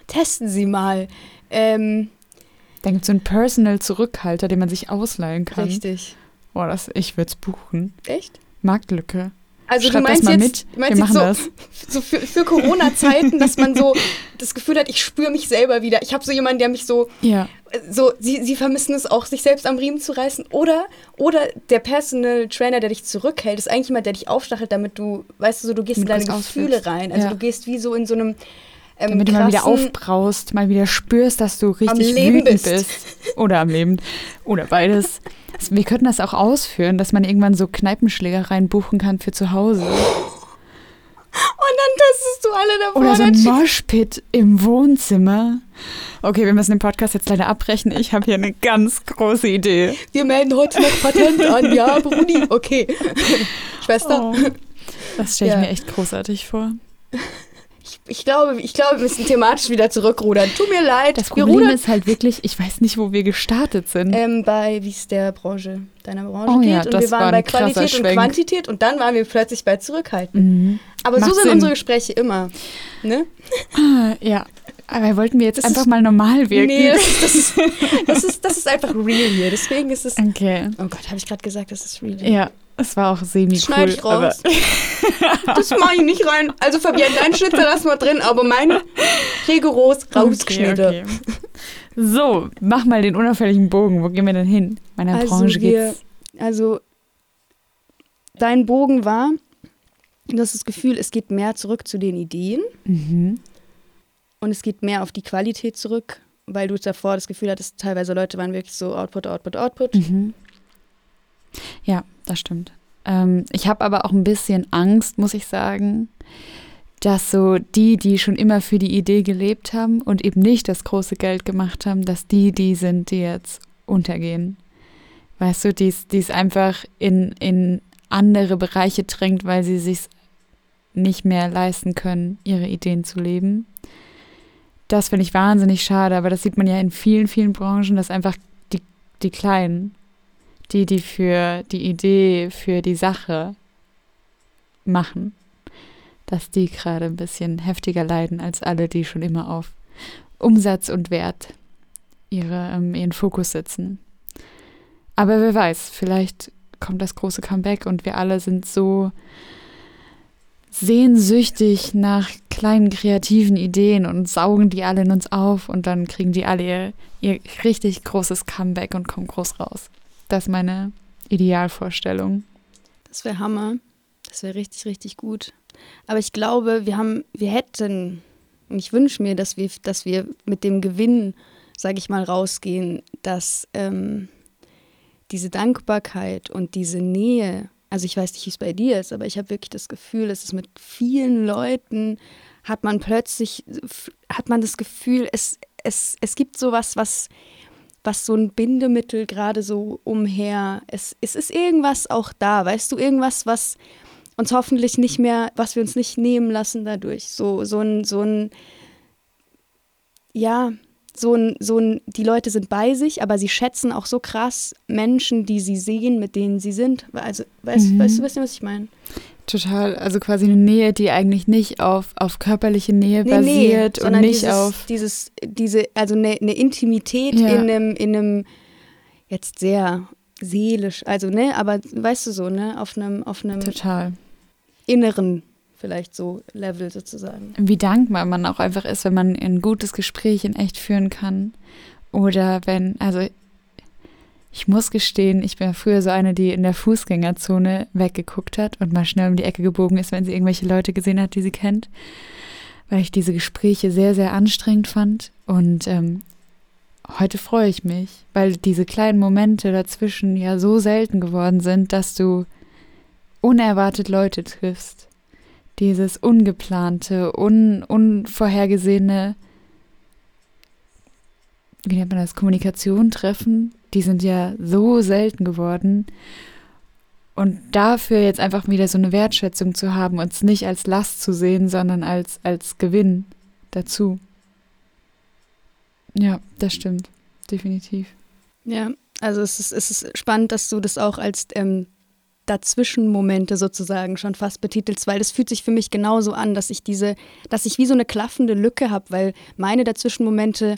testen Sie mal. Ähm, Dann gibt es so einen Personal Zurückhalter, den man sich ausleihen kann. richtig. Oh, das, ich würde es buchen. Echt? Marktlücke. Also Schreib du meinst jetzt, mit. meinst jetzt so, so für, für Corona-Zeiten, dass man so das Gefühl hat, ich spüre mich selber wieder. Ich habe so jemanden, der mich so Ja. so, sie, sie vermissen es auch, sich selbst am Riemen zu reißen. Oder, oder der Personal Trainer, der dich zurückhält, ist eigentlich jemand, der dich aufstachelt, damit du, weißt du, so, du gehst in deine Gefühle rein. Also Ja. du gehst wie so in so einem ähm, Damit du mal wieder aufbraust, mal wieder spürst, dass du richtig wütend bist. bist. Oder am Leben. Oder beides. Das- Wir könnten das auch ausführen, dass man irgendwann so Kneipenschlägereien buchen kann für zu Hause. Und dann testest du alle davor. Oder so ein Moshpit im Wohnzimmer. Okay, wir müssen den Podcast jetzt leider abbrechen. Ich habe hier eine ganz große Idee. Wir melden heute noch Patent an. Ja, Brudi. Okay. *laughs* Schwester. Oh. Das stelle ich Ja. mir echt großartig vor. Ich, glaube, ich glaube, wir müssen thematisch wieder zurückrudern. Tut mir leid. Das wir Problem rudern ist halt wirklich, ich weiß nicht, wo wir gestartet sind. ähm, bei, wie es der Branche, deiner Branche Oh geht. ja, und das wir waren war bei Qualität und Schwenk. Quantität und dann waren wir plötzlich bei Zurückhalten. Mhm. Aber Macht so sind Sinn. unsere Gespräche immer. Ne? Ah, ja. Aber wollten wir jetzt Das einfach ist- mal normal wirken? Nee, das ist, das, ist, das, ist, das ist einfach real hier. Deswegen ist es. Okay. Oh Gott, habe ich gerade gesagt, das ist real. hier. Ja, es war auch semi-cool. Schneid ich aber- raus. *laughs* Das mache ich nicht rein. Also Fabian, dein Schnitzer lassen wir drin, aber meine rigoros rausgeschnitten. Okay, okay. So, mach mal den unauffälligen Bogen. Wo gehen wir denn hin? Meiner Also Branche wir- geht's. Also dein Bogen war, du hast das Gefühl, es geht mehr zurück zu den Ideen Mhm. und es geht mehr auf die Qualität zurück, weil du davor das Gefühl hattest, teilweise Leute waren wirklich so Output, Output, Output. Mhm. Ja, das stimmt. Ähm, ich habe aber auch ein bisschen Angst, muss ich sagen, dass so die, die schon immer für die Idee gelebt haben und eben nicht das große Geld gemacht haben, dass die die sind, die jetzt untergehen. Weißt du, die es einfach in, in andere Bereiche drängt, weil sie sich nicht mehr leisten können, ihre Ideen zu leben. Das finde ich wahnsinnig schade, aber das sieht man ja in vielen, vielen Branchen, dass einfach die, die Kleinen, die, die für die Idee, für die Sache machen, dass die gerade ein bisschen heftiger leiden als alle, die schon immer auf Umsatz und Wert ihre, ähm, ihren Fokus setzen. Aber wer weiß, vielleicht kommt das große Comeback und wir alle sind so sehnsüchtig nach kleinen kreativen Ideen und saugen die alle in uns auf und dann kriegen die alle ihr, ihr richtig großes Comeback und kommen groß raus. Das ist meine Idealvorstellung. Das wäre Hammer. Das wäre richtig, richtig gut. Aber ich glaube, wir haben, wir hätten, und ich wünsche mir, dass wir, dass wir mit dem Gewinn, sage ich mal, rausgehen, dass ähm, diese Dankbarkeit und diese Nähe, also ich weiß nicht, wie es bei dir ist, aber ich habe wirklich das Gefühl, dass es mit vielen Leuten hat man plötzlich, hat man das Gefühl, es, es, es gibt sowas, was, was so ein Bindemittel gerade so umher. Es, es ist irgendwas auch da, weißt du, irgendwas, was uns hoffentlich nicht mehr, was wir uns nicht nehmen lassen dadurch. So, so ein, so ein, ja, so ein, so ein, die Leute sind bei sich, aber sie schätzen auch so krass Menschen, die sie sehen, mit denen sie sind. Also, weißt, Mhm. weißt du, weißt du, was ich meine? Total, also quasi eine Nähe, die eigentlich nicht auf, auf körperliche Nähe basiert und sondern nicht dieses, auf. dieses, diese, also eine, eine Intimität Ja. in einem, in einem, jetzt sehr seelisch, also ne, aber weißt du so, ne, auf einem, auf einem Total. inneren vielleicht so Level sozusagen. Wie dankbar man auch einfach ist, wenn man ein gutes Gespräch in echt führen kann. Oder wenn, also ich muss gestehen, ich bin ja früher so eine, die in der Fußgängerzone weggeguckt hat und mal schnell um die Ecke gebogen ist, wenn sie irgendwelche Leute gesehen hat, die sie kennt. Weil ich diese Gespräche sehr, sehr anstrengend fand. Und ähm, heute freue ich mich, weil diese kleinen Momente dazwischen ja so selten geworden sind, dass du unerwartet Leute triffst. Dieses ungeplante, un unvorhergesehene, wie nennt man das, Kommunikation treffen, die sind ja so selten geworden. Und dafür jetzt einfach wieder so eine Wertschätzung zu haben, uns nicht als Last zu sehen, sondern als, als Gewinn dazu. Ja, das stimmt. Definitiv. Ja, also es ist, es ist spannend, dass du das auch als ähm, Dazwischenmomente sozusagen schon fast betitelst, weil das fühlt sich für mich genauso an, dass ich diese, dass ich wie so eine klaffende Lücke habe, weil meine Dazwischenmomente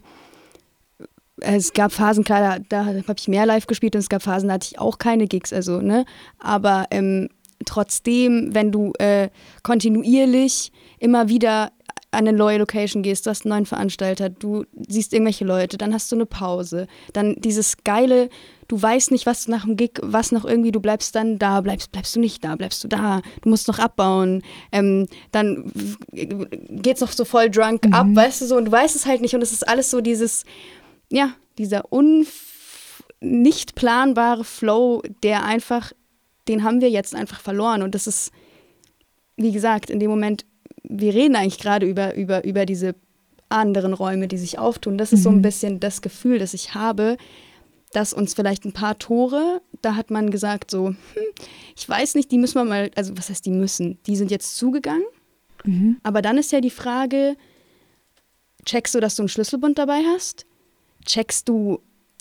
es gab Phasen, klar, da, da habe ich mehr live gespielt und es gab Phasen, da hatte ich auch keine Gigs, also, ne? Aber ähm, trotzdem, wenn du äh, kontinuierlich immer wieder an eine neue Location gehst, du hast einen neuen Veranstalter, du siehst irgendwelche Leute, dann hast du eine Pause, dann dieses geile, du weißt nicht, was nach dem Gig, was noch irgendwie, du bleibst dann da, bleibst, bleibst du nicht da, bleibst du da, du musst noch abbauen, ähm, dann geht's noch so voll drunk mhm. ab, weißt du so, und du weißt es halt nicht und es ist alles so dieses, ja, dieser nicht planbare Flow, der einfach, den haben wir jetzt einfach verloren. Und das ist, wie gesagt, in dem Moment, wir reden eigentlich gerade über, über, über diese anderen Räume, die sich auftun. Das ist so ein mhm. bisschen das Gefühl, das ich habe, dass uns vielleicht ein paar Tore, da hat man gesagt, so, hm, ich weiß nicht, die müssen wir mal, also was heißt die müssen? Die sind jetzt zugegangen. Mhm. Aber dann ist ja die Frage, checkst du, dass du einen Schlüsselbund dabei hast? checkst du,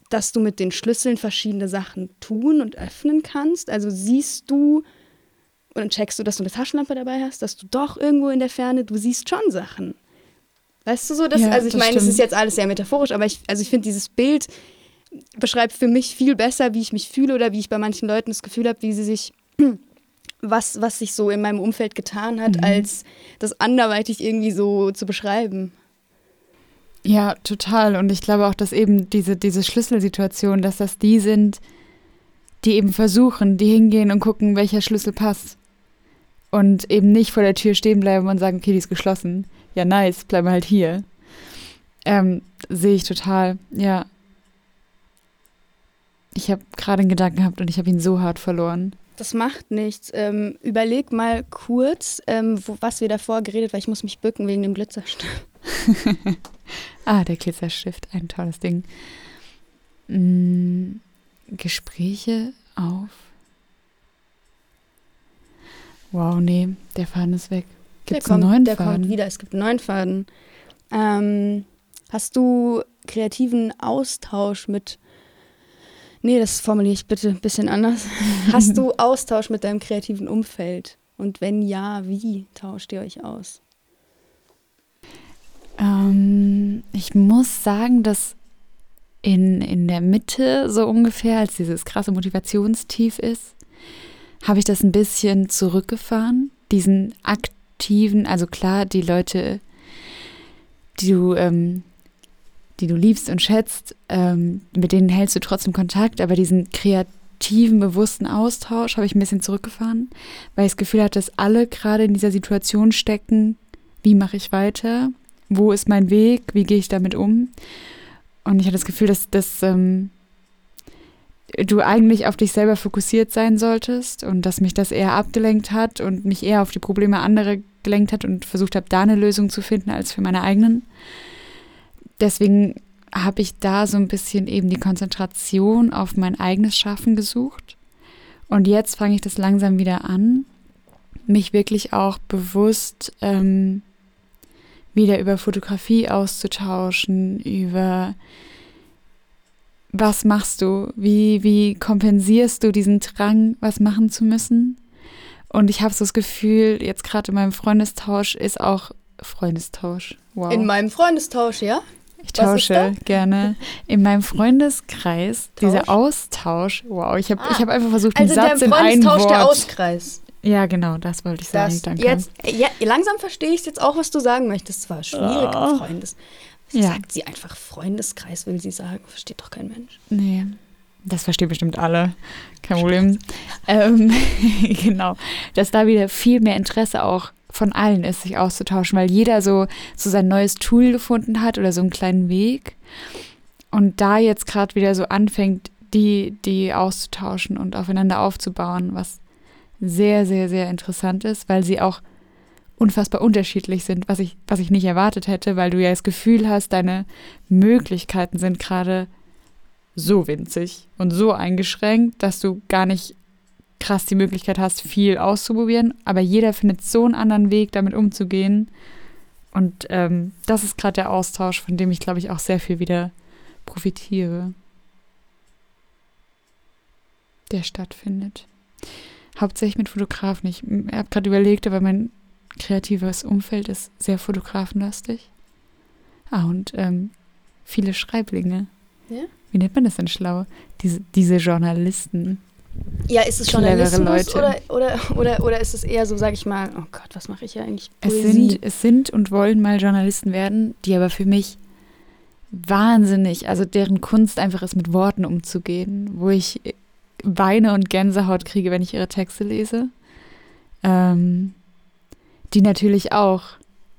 dass du mit den Schlüsseln verschiedene Sachen tun und öffnen kannst? Also siehst du und checkst du, dass du eine Taschenlampe dabei hast, dass du doch irgendwo in der Ferne, du siehst schon Sachen. Weißt du so, dass, ja, also ich meine, es ist jetzt alles sehr metaphorisch, aber ich, also ich finde dieses Bild beschreibt für mich viel besser, wie ich mich fühle oder wie ich bei manchen Leuten das Gefühl habe, wie sie sich *clears throat* was, was sich so in meinem Umfeld getan hat, mhm. als das anderweitig irgendwie so zu beschreiben. Ja, total. Und ich glaube auch, dass eben diese, diese Schlüsselsituationen, dass das die sind, die eben versuchen, die hingehen und gucken, welcher Schlüssel passt. Und eben nicht vor der Tür stehen bleiben und sagen, okay, die ist geschlossen. Ja, nice, bleiben wir halt hier. Ähm, sehe ich total, ja. Ich habe gerade einen Gedanken gehabt und ich habe ihn so hart verloren. Das macht nichts. Ähm, überleg mal kurz, ähm, wo, was wir davor geredet, weil ich muss mich bücken wegen dem Glitzerstift. *laughs* ah, der Glitzerstift, ein tolles Ding. Hm, Gespräche auf. Wow, nee, der Faden ist weg. Gibt es einen neuen der Faden? Der kommt wieder, es gibt einen neuen Faden. Ähm, hast du kreativen Austausch mit. Nee, das formuliere ich bitte ein bisschen anders. *laughs* hast du Austausch mit deinem kreativen Umfeld? Und wenn ja, wie tauscht ihr euch aus? Ähm, ich muss sagen, dass in, in der Mitte so ungefähr, als dieses krasse Motivationstief ist, habe ich das ein bisschen zurückgefahren. Diesen aktiven, also klar, die Leute, die du, ähm, die du liebst und schätzt, ähm, mit denen hältst du trotzdem Kontakt, aber diesen kreativen, bewussten Austausch habe ich ein bisschen zurückgefahren, weil ich das Gefühl hatte, dass alle gerade in dieser Situation stecken, wie mache ich weiter? wo ist mein Weg, wie gehe ich damit um. Und ich hatte das Gefühl, dass, dass ähm, du eigentlich auf dich selber fokussiert sein solltest und dass mich das eher abgelenkt hat und mich eher auf die Probleme anderer gelenkt hat und versucht habe, da eine Lösung zu finden als für meine eigenen. Deswegen habe ich da so ein bisschen eben die Konzentration auf mein eigenes Schaffen gesucht. Und jetzt fange ich das langsam wieder an, mich wirklich auch bewusst ähm, wieder über Fotografie auszutauschen, über was machst du, wie, wie kompensierst du diesen Drang, was machen zu müssen. Und ich habe so das Gefühl, jetzt gerade in meinem Freundestausch ist auch Freundestausch. Wow. In meinem Freundestausch, ja? Ich tausche gerne. In meinem Freundeskreis, Tausch? dieser Austausch, wow, ich habe ah, ich hab einfach versucht, einen also Satz in ein Wort. der Auskreis. Ja, genau, das wollte ich sagen. Das Danke. Jetzt, ja, langsam verstehe ich jetzt auch, was du sagen möchtest. Es war schwierig, oh. Freundes. Ja. Sagt sie einfach Freundeskreis, will sie sagen. Versteht doch kein Mensch. Nee. Das verstehen bestimmt alle. Kein Problem. Ähm, *laughs* genau. Dass da wieder viel mehr Interesse auch von allen ist, sich auszutauschen, weil jeder so, so sein neues Tool gefunden hat oder so einen kleinen Weg. Und da jetzt gerade wieder so anfängt, die, die auszutauschen und aufeinander aufzubauen, was sehr, sehr, sehr interessant ist, weil sie auch unfassbar unterschiedlich sind, was ich, was ich nicht erwartet hätte, weil du ja das Gefühl hast, deine Möglichkeiten sind gerade so winzig und so eingeschränkt, dass du gar nicht krass die Möglichkeit hast, viel auszuprobieren. Aber jeder findet so einen anderen Weg, damit umzugehen. Und ähm, das ist gerade der Austausch, von dem ich, glaube ich, auch sehr viel wieder profitiere, der stattfindet. Hauptsächlich mit Fotografen. Ich habe gerade überlegt, aber mein kreatives Umfeld ist sehr fotografenlastig. Ah, und ähm, viele Schreiblinge. Ja? Wie nennt man das denn schlau? Diese, diese Journalisten. Ja, ist es Journalismus Leute. oder, oder, oder, oder ist es eher so, sag ich mal, oh Gott, was mache ich ja eigentlich? Es sind, es sind und wollen mal Journalisten werden, die aber für mich wahnsinnig, also deren Kunst einfach ist, mit Worten umzugehen, wo ich Beine und Gänsehaut kriege, wenn ich ihre Texte lese. Ähm, die natürlich auch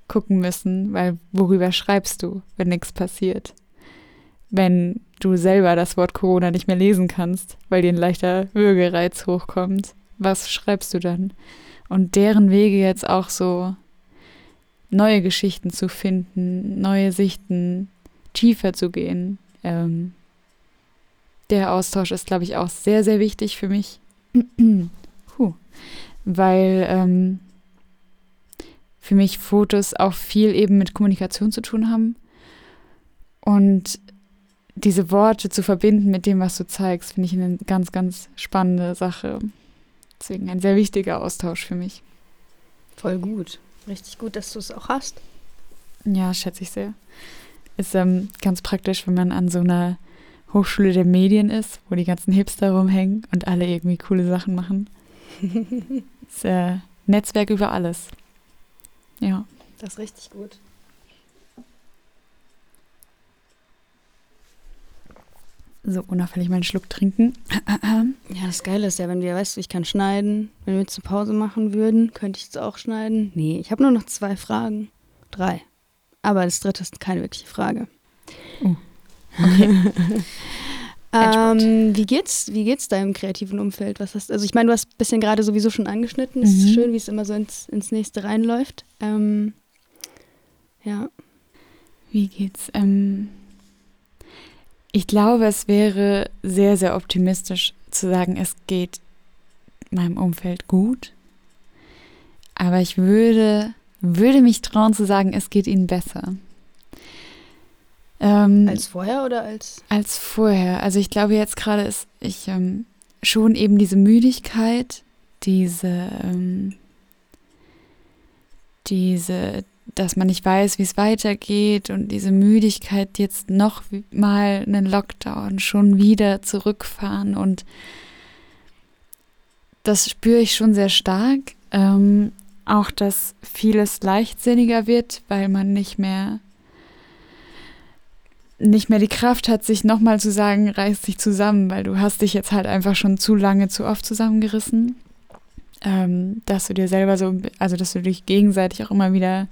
gucken müssen, weil worüber schreibst du, wenn nichts passiert? Wenn du selber das Wort Corona nicht mehr lesen kannst, weil dir ein leichter Würgereiz hochkommt, was schreibst du dann? Und deren Wege jetzt auch so neue Geschichten zu finden, neue Sichten, tiefer zu gehen. Ähm, der Austausch ist, glaube ich, auch sehr, sehr wichtig für mich. *clears throat* Puh. Weil ähm, für mich Fotos auch viel eben mit Kommunikation zu tun haben. Und diese Worte zu verbinden mit dem, was du zeigst, finde ich eine ganz, ganz spannende Sache. Deswegen ein sehr wichtiger Austausch für mich. Voll gut. Richtig gut, dass du es auch hast. Ja, schätze ich sehr. Ist ähm, ganz praktisch, wenn man an so einer Hochschule der Medien ist, wo die ganzen Hipster rumhängen und alle irgendwie coole Sachen machen. *laughs* ist äh, Netzwerk über alles. Ja. Das ist richtig gut. So, unauffällig meinen Schluck trinken. *clears throat* Ja, das Geile ist ja, wenn wir, weißt du, ich kann schneiden. Wenn wir jetzt eine Pause machen würden, könnte ich es auch schneiden. Nee, ich habe nur noch zwei Fragen. Drei. Aber das dritte ist keine wirkliche Frage. Oh. *laughs* ähm, wie geht's, wie geht's deinem kreativen Umfeld? Was hast, also ich meine, du hast ein bisschen gerade sowieso schon angeschnitten. Es Mhm. ist schön, wie es immer so ins, ins nächste reinläuft. Ähm, ja. Wie geht's? Ähm, ich glaube, es wäre sehr, sehr optimistisch zu sagen, es geht meinem Umfeld gut. Aber ich würde, würde mich trauen zu sagen, es geht ihnen besser. Ähm, Als vorher oder als. als vorher. Also ich glaube jetzt gerade ist ich ähm, schon eben diese Müdigkeit, diese, ähm, diese, dass man nicht weiß, wie es weitergeht und diese Müdigkeit jetzt noch mal einen Lockdown schon wieder zurückfahren und das spüre ich schon sehr stark. Ähm, auch, dass vieles leichtsinniger wird, weil man nicht mehr nicht mehr die Kraft hat, sich nochmal zu sagen, reiß dich zusammen, weil du hast dich jetzt halt einfach schon zu lange, zu oft zusammengerissen. Ähm, dass du dir selber so, also dass du dich gegenseitig auch immer wieder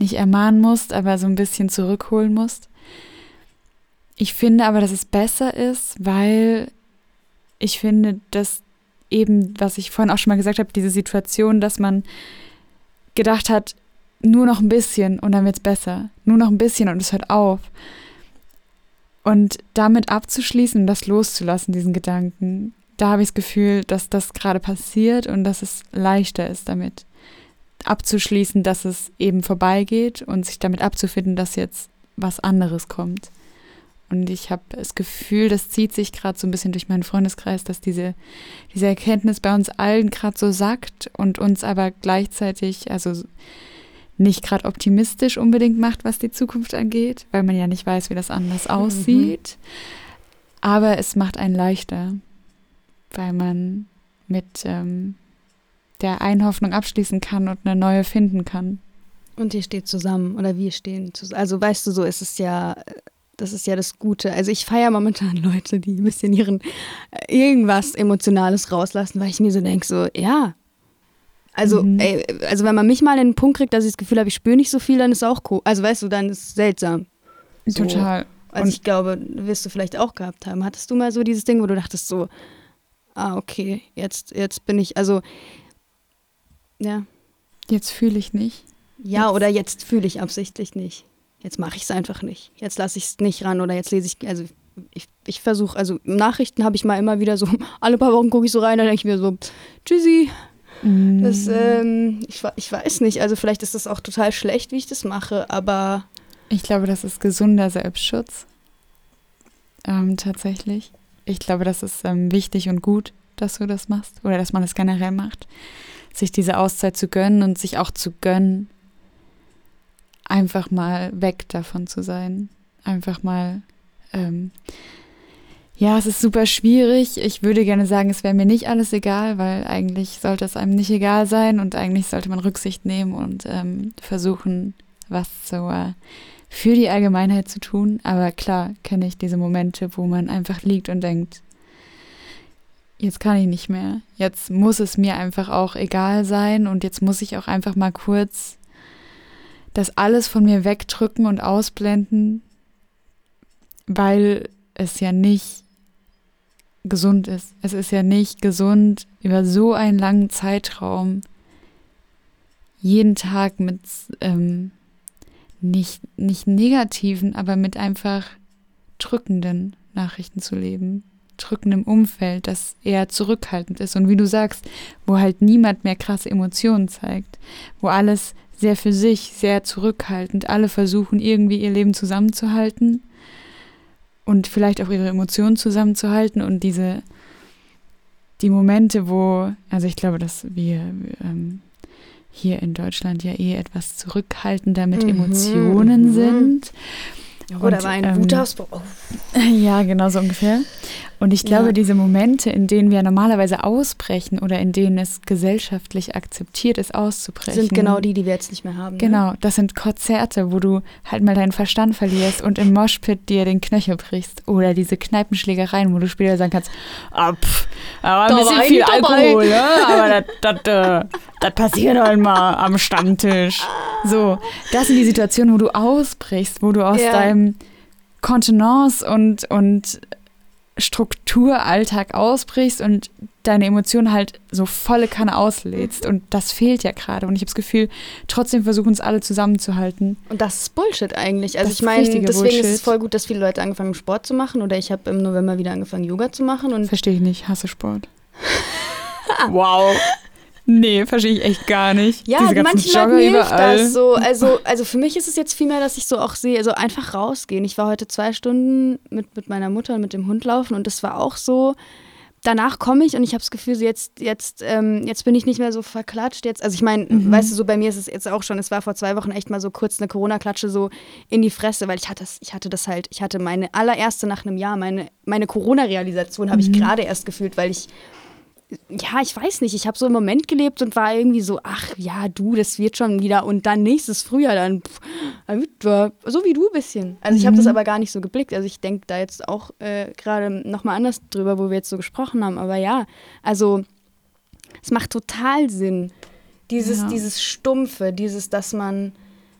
nicht ermahnen musst, aber so ein bisschen zurückholen musst. Ich finde aber, dass es besser ist, weil ich finde, dass eben, was ich vorhin auch schon mal gesagt habe, diese Situation, dass man gedacht hat, nur noch ein bisschen und dann wird's besser. Nur noch ein bisschen und es hört auf. Und damit abzuschließen und das loszulassen, diesen Gedanken, da habe ich das Gefühl, dass das gerade passiert und dass es leichter ist, damit abzuschließen, dass es eben vorbeigeht und sich damit abzufinden, dass jetzt was anderes kommt. Und ich habe das Gefühl, das zieht sich gerade so ein bisschen durch meinen Freundeskreis, dass diese, diese Erkenntnis bei uns allen gerade so sackt und uns aber gleichzeitig, also nicht gerade optimistisch unbedingt macht, was die Zukunft angeht, weil man ja nicht weiß, wie das anders aussieht. Aber es macht einen leichter, weil man mit ähm, der einen Hoffnung abschließen kann und eine neue finden kann. Und ihr steht zusammen oder wir stehen zusammen. Also weißt du, so ist es ja, das ist ja das Gute. Also ich feiere momentan *laughs* Leute, die ein bisschen ihren äh, irgendwas Emotionales rauslassen, weil ich mir so denke, so, ja. Also, Mhm. ey, also wenn man mich mal in den Punkt kriegt, dass ich das Gefühl habe, ich spüre nicht so viel, dann ist auch cool. Also weißt du, dann ist es seltsam. So. Total. Also Und- ich glaube, wirst du vielleicht auch gehabt haben. Hattest du mal so dieses Ding, wo du dachtest so, ah, okay, jetzt, jetzt bin ich, also Ja. Jetzt fühle ich nicht. Ja, Jetzt- oder jetzt fühle ich absichtlich nicht. Jetzt mache ich es einfach nicht. Jetzt lasse ich es nicht ran oder jetzt lese ich, also ich, ich versuche, also Nachrichten habe ich mal immer wieder so, *laughs* alle paar Wochen gucke ich so rein, dann denke ich mir so, tschüssi. Das, Mhm. ähm, ich, ich weiß nicht, also vielleicht ist das auch total schlecht, wie ich das mache, aber Ich glaube, das ist gesunder Selbstschutz. Ähm, tatsächlich. Ich glaube, das ist ähm, wichtig und gut, dass du das machst oder dass man es generell macht. Sich diese Auszeit zu gönnen und sich auch zu gönnen, einfach mal weg davon zu sein. Einfach mal, ähm, ja, es ist super schwierig. Ich würde gerne sagen, es wäre mir nicht alles egal, weil eigentlich sollte es einem nicht egal sein und eigentlich sollte man Rücksicht nehmen und ähm, versuchen, was so äh, für die Allgemeinheit zu tun. Aber klar kenne ich diese Momente, wo man einfach liegt und denkt, jetzt kann ich nicht mehr. Jetzt muss es mir einfach auch egal sein und jetzt muss ich auch einfach mal kurz das alles von mir wegdrücken und ausblenden, weil es ja nicht gesund ist. Es ist ja nicht gesund, über so einen langen Zeitraum jeden Tag mit ähm, nicht, nicht negativen, aber mit einfach drückenden Nachrichten zu leben. Drückendem Umfeld, das eher zurückhaltend ist. Und wie du sagst, wo halt niemand mehr krasse Emotionen zeigt, wo alles sehr für sich, sehr zurückhaltend, alle versuchen irgendwie ihr Leben zusammenzuhalten und vielleicht auch ihre Emotionen zusammenzuhalten und diese, die Momente, wo, also ich glaube, dass wir ähm, hier in Deutschland ja eh etwas zurückhaltender mit Mhm, mhm. sind. Oder Und, war ein ähm, Wutausbruch. Oh. *laughs* Ja, genau so ungefähr. Und ich glaube, Ja. diese Momente, in denen wir normalerweise ausbrechen oder in denen es gesellschaftlich akzeptiert ist, auszubrechen. sind genau die, die wir jetzt nicht mehr haben. Ne? Genau, das sind Konzerte, wo du halt mal deinen Verstand verlierst und im Moshpit dir den Knöchel brichst. Oder diese Kneipenschlägereien, wo du später sagen kannst, ah, pff, aber ein Da bisschen viel. Alkohol, ja? aber das, das, äh, passiert halt mal am Stammtisch. So, das sind die Situationen, wo du ausbrichst, wo du aus Ja. deinem Kontenance und, und Strukturalltag ausbrichst und deine Emotionen halt so volle Kanne auslädst. Und das fehlt ja gerade. Und ich habe das Gefühl, trotzdem versuchen es alle zusammenzuhalten. Und das ist Bullshit eigentlich. Also Das ich meine, deswegen ist es Bullshit. voll gut, dass viele Leute angefangen haben, Sport zu machen. Oder ich habe im November wieder angefangen, Yoga zu machen. Und Verstehe ich nicht, hasse Sport. *laughs* *laughs* wow. Nee, verstehe ich echt gar nicht. ja, ganzen manchen Leuten Jogger hilft überall. das so. Also, also für mich ist es jetzt vielmehr, dass ich so auch sehe, also einfach rausgehen. Ich war heute zwei Stunden mit, mit meiner Mutter und mit dem Hund laufen und das war auch so. Danach komme ich und ich habe das Gefühl, so jetzt, jetzt, ähm, jetzt bin ich nicht mehr so verklatscht. Jetzt, also ich meine, Mhm. weißt du, so bei mir ist es jetzt auch schon, es war vor zwei Wochen echt mal so kurz eine Corona-Klatsche so in die Fresse, weil ich hatte das, ich hatte das halt, ich hatte meine allererste nach einem Jahr, meine, meine Corona-Realisation habe ich Mhm. gerade erst gefühlt, weil ich ja, ich weiß nicht, ich habe so im Moment gelebt und war irgendwie so, ach ja, du, das wird schon wieder und dann nächstes Frühjahr dann, pff, so wie du ein bisschen. Also ich habe das aber gar nicht so geblickt. Also ich denke da jetzt auch äh, gerade nochmal anders drüber, wo wir jetzt so gesprochen haben. Aber ja, also es macht total Sinn. Dieses, Ja. dieses Stumpfe, dieses, dass man,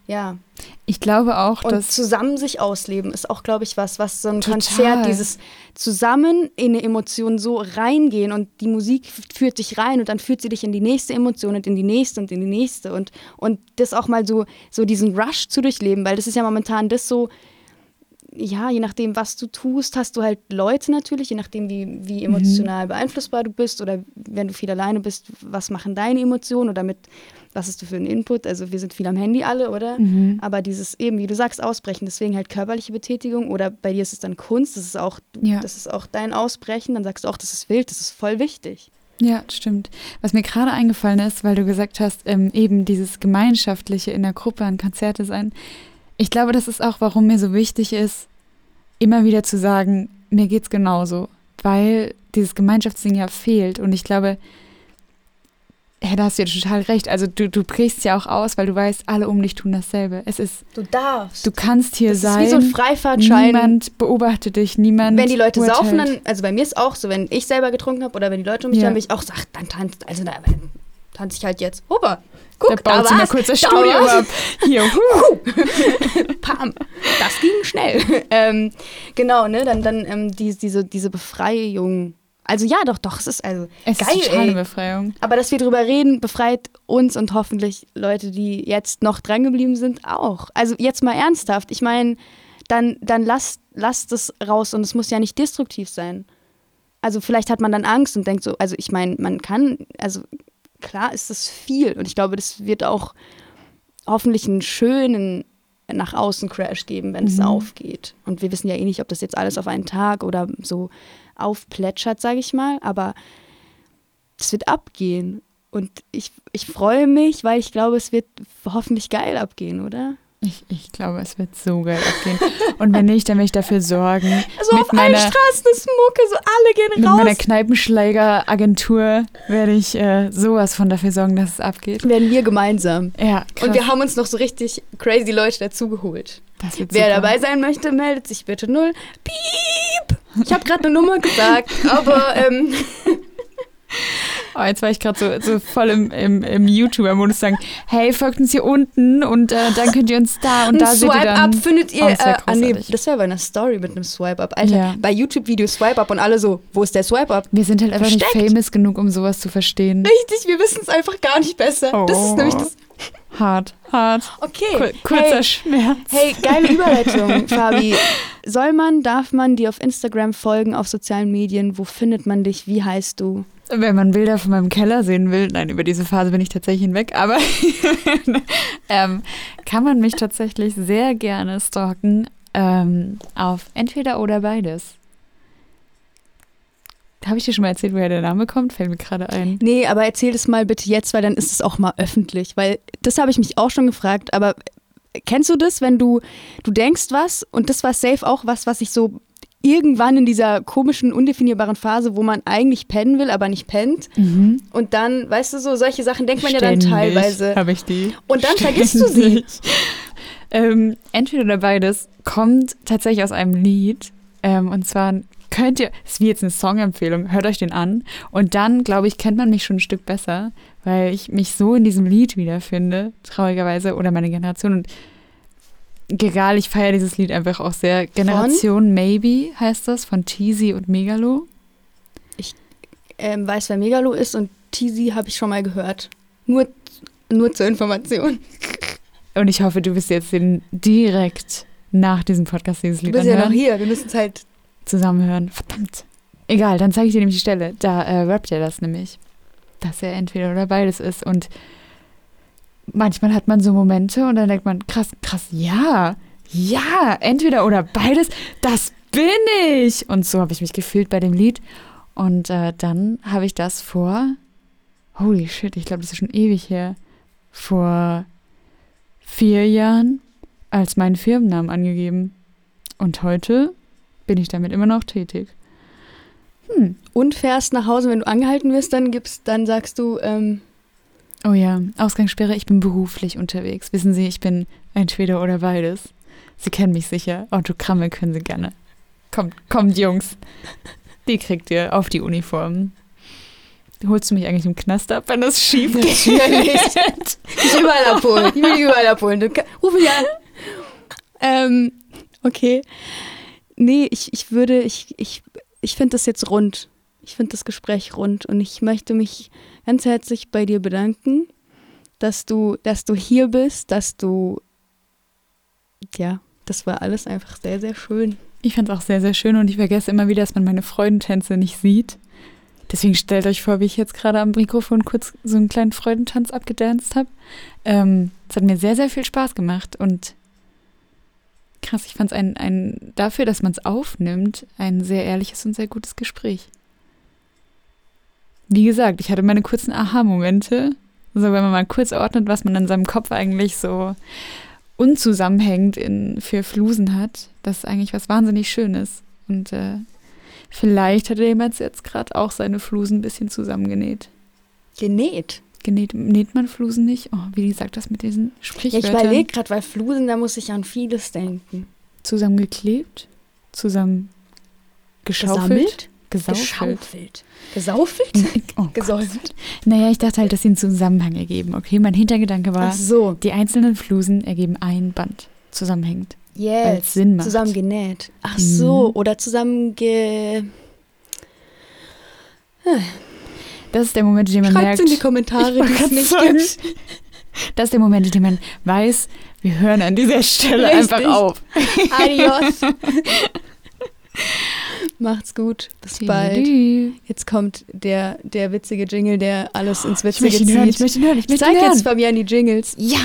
ja, Ich glaube auch, und dass. zusammen sich ausleben ist auch, glaube ich, was, was so ein Total. Konzert, dieses zusammen in eine Emotion so reingehen und die Musik führt dich rein und dann führt sie dich in die nächste Emotion und in die nächste und in die nächste und, und das auch mal so, so diesen Rush zu durchleben, weil das ist ja momentan das so, ja, je nachdem, was du tust, hast du halt Leute natürlich, je nachdem, wie, wie emotional beeinflussbar du bist oder wenn du viel alleine bist, was machen deine Emotionen oder mit, was hast du für einen Input? Also wir sind viel am Handy alle, oder? Mhm. Aber dieses eben, wie du sagst, Ausbrechen, deswegen halt körperliche Betätigung oder bei dir ist es dann Kunst, das ist auch, Ja. das ist auch dein Ausbrechen, dann sagst du auch, das ist wild, das ist voll wichtig. Ja, stimmt. Was mir gerade eingefallen ist, weil du gesagt hast, ähm, eben dieses Gemeinschaftliche in der Gruppe an Konzerte sein. Ich glaube, das ist auch, warum mir so wichtig ist, immer wieder zu sagen, mir geht's genauso. Weil dieses Gemeinschaftsding ja fehlt. Und ich glaube, ja, da hast du ja total recht. Also du, du brichst ja auch aus, weil du weißt, alle um dich tun dasselbe. Es ist, Du darfst. du kannst hier das sein. ist wie so ein Freifahrtschein. Niemand beobachtet dich, niemand. wenn die Leute urteilt. saufen, dann, also bei mir ist auch so, wenn ich selber getrunken habe oder wenn die Leute um mich Ja. haben, bin ich auch ach, dann tanzt, also da tanze ich halt jetzt. Hoppa, guck, Da baut sie war's, kurz das da Studio ab. Hier, *laughs* huh. *laughs* Pam, das ging schnell. *laughs* ähm, genau, ne, dann, dann ähm, die, diese, diese Befreiung Also ja, doch, doch, es ist also Es geil, ist total eine Befreiung. Aber dass wir drüber reden, befreit uns und hoffentlich Leute, die jetzt noch drangeblieben sind, auch. Also jetzt mal ernsthaft. Ich meine, dann, dann lasst, lasst es raus und es muss ja nicht destruktiv sein. Also vielleicht hat man dann Angst und denkt so, also ich meine, man kann, also klar ist das viel und ich glaube, das wird auch hoffentlich einen schönen nach außen Crash geben, wenn es aufgeht. Und wir wissen ja eh nicht, ob das jetzt alles auf einen Tag oder so aufplätschert, sage ich mal, aber es wird abgehen. Und ich, ich freue mich, weil ich glaube, es wird hoffentlich geil abgehen, oder? Ich, ich glaube, es wird so geil abgehen. Und wenn nicht, dann will ich dafür sorgen. *laughs* Also mit auf allen meiner, Straßen ist Mucke, so alle gehen mit raus. meiner Kneipenschläger-Agentur werde ich äh, sowas von dafür sorgen, dass es abgeht. werden wir gemeinsam. Ja, krass. Und wir haben uns noch so richtig crazy Leute dazugeholt. Wer super. dabei sein möchte, meldet sich bitte null. Piep! Ich habe gerade eine Nummer gesagt, aber ähm, Oh, jetzt war ich gerade so, so voll im, im, im YouTuber-Modus sagen, hey, folgt uns hier unten und äh, dann könnt ihr uns da und ein da seht ihr Swipe dann. Up findet ihr. Oh, das wär äh, ah, nee, wäre bei einer Story mit einem Swipe Up. Alter, Ja. bei YouTube-Videos Swipe Up und alle so, wo ist der Swipe Up? Wir sind halt einfach nicht Versteckt. famous genug, um sowas zu verstehen. Richtig, wir wissen es einfach gar nicht besser. Das ist Oh. nämlich das. Hart, hart. Okay. Kur kurzer hey, Schmerz. hey, geile Überleitung, *laughs* Fabi. Soll man, darf man dir auf Instagram folgen, auf sozialen Medien? Wo findet man dich? Wie heißt du? Wenn man Bilder von meinem Keller sehen will, nein, über diese Phase bin ich tatsächlich hinweg, aber *laughs* ähm, kann man mich tatsächlich sehr gerne stalken ähm, auf entweder oder beides. Habe ich dir schon mal erzählt, woher der Name kommt? Fällt mir gerade ein. Nee, aber erzähl es mal bitte jetzt, weil dann ist es auch mal öffentlich. Weil das habe ich mich auch schon gefragt, aber kennst du das, wenn du, du denkst was und das war safe auch was, was ich so irgendwann in dieser komischen, undefinierbaren Phase, wo man eigentlich pennen will, aber nicht pennt. Und dann, weißt du, so solche Sachen denkt man ja dann Ständig teilweise. Habe ich die. Und dann vergisst du sie. Ständig. Ähm, entweder oder beides kommt tatsächlich aus einem Lied. Ähm, und zwar könnt ihr, das ist wie jetzt eine Songempfehlung, hört euch den an. Und dann, glaube ich, kennt man mich schon ein Stück besser, weil ich mich so in diesem Lied wiederfinde, traurigerweise, oder meine Generation. Und egal, ich feiere dieses Lied einfach auch sehr. Generation Maybe heißt das, von Teasy und Megalo. Ähm, weiß, wer Megalo ist und Teasy habe ich schon mal gehört. Nur, nur zur Information. Und ich hoffe, du wirst jetzt den direkt nach diesem Podcast dieses Du Lied bist ja anhören. noch hier, wir müssen es halt. Zusammenhören. Verdammt. Egal, dann zeige ich dir nämlich die Stelle. Da äh, rappt er das nämlich. Dass er entweder oder beides ist. Und manchmal hat man so Momente und dann denkt man, krass, krass, ja, ja, entweder oder beides, das bin ich. Und so habe ich mich gefühlt bei dem Lied. Und äh, dann habe ich das vor, holy shit, ich glaube, das ist schon ewig her, vor vier Jahren als meinen Firmennamen angegeben. Und heute bin ich damit immer noch tätig. Hm. Und fährst nach Hause, wenn du angehalten wirst, dann gibst, dann sagst du, ähm, Oh ja, Ausgangssperre, ich bin beruflich unterwegs. Wissen Sie, ich bin entweder oder beides. Sie kennen mich sicher. Autogramme können Sie gerne. Kommt, kommt, Jungs. Die kriegt ihr auf die Uniform. Holst du mich eigentlich im Knast ab, wenn das schief geht? Natürlich. Ich überall abholen. Ich will überall abholen. Du, ruf mich an. Ähm, okay. Nee, ich, ich würde, ich, ich, ich finde das jetzt rund. Ich finde das Gespräch rund und ich möchte mich ganz herzlich bei dir bedanken, dass du, dass du hier bist, dass du, ja, das war alles einfach sehr, sehr schön. Ich fand es auch sehr, sehr schön und ich vergesse immer wieder, dass man meine Freudentänze nicht sieht. Deswegen stellt euch vor, wie ich jetzt gerade am Mikrofon kurz so einen kleinen Freudentanz abgedanced habe. Ähm, es hat mir sehr, sehr viel Spaß gemacht und krass, ich fand es ein, ein, dafür, dass man es aufnimmt, ein sehr ehrliches und sehr gutes Gespräch. Wie gesagt, ich hatte meine kurzen Aha-Momente. So, wenn man mal kurz ordnet, was man in seinem Kopf eigentlich so unzusammenhängend in, für Flusen hat, das ist eigentlich was wahnsinnig Schönes. Und äh, vielleicht hat jemand jetzt gerade auch seine Flusen ein bisschen zusammengenäht. Genäht. Genäht, näht man Flusen nicht? Oh, wie sagt das mit diesen Ja, ich Sprichwörtern? überlege gerade, weil Flusen, da muss ich an vieles denken. Zusammengeklebt? Zusammen geschaufelt? Gesaufelt? Geschaufelt. Gesaufelt? *laughs* Oh. Gesäuft. Naja, ich dachte halt, dass sie einen Zusammenhang ergeben. Okay, mein Hintergedanke war, so. die einzelnen Flusen ergeben ein Band zusammenhängend. Weil Yes. es Sinn macht. Zusammen genäht. Ach so. Mhm. Oder zusammen ge. Das ist der Moment, in dem man Schreibt merkt, in die Kommentare, Ich die es nicht sagen. gibt. das ist der Moment, in dem man weiß, wir hören an dieser Stelle Richtig. einfach auf. Adios. *laughs* Macht's gut. Bis bald. Jetzt kommt der, der witzige Jingle, der alles ins Ich Witzige möchte ihn hören, ich zieht. möchte ihn hören, ich Ich möchte zeig ihn hören. jetzt Fabian die Jingles. Ja.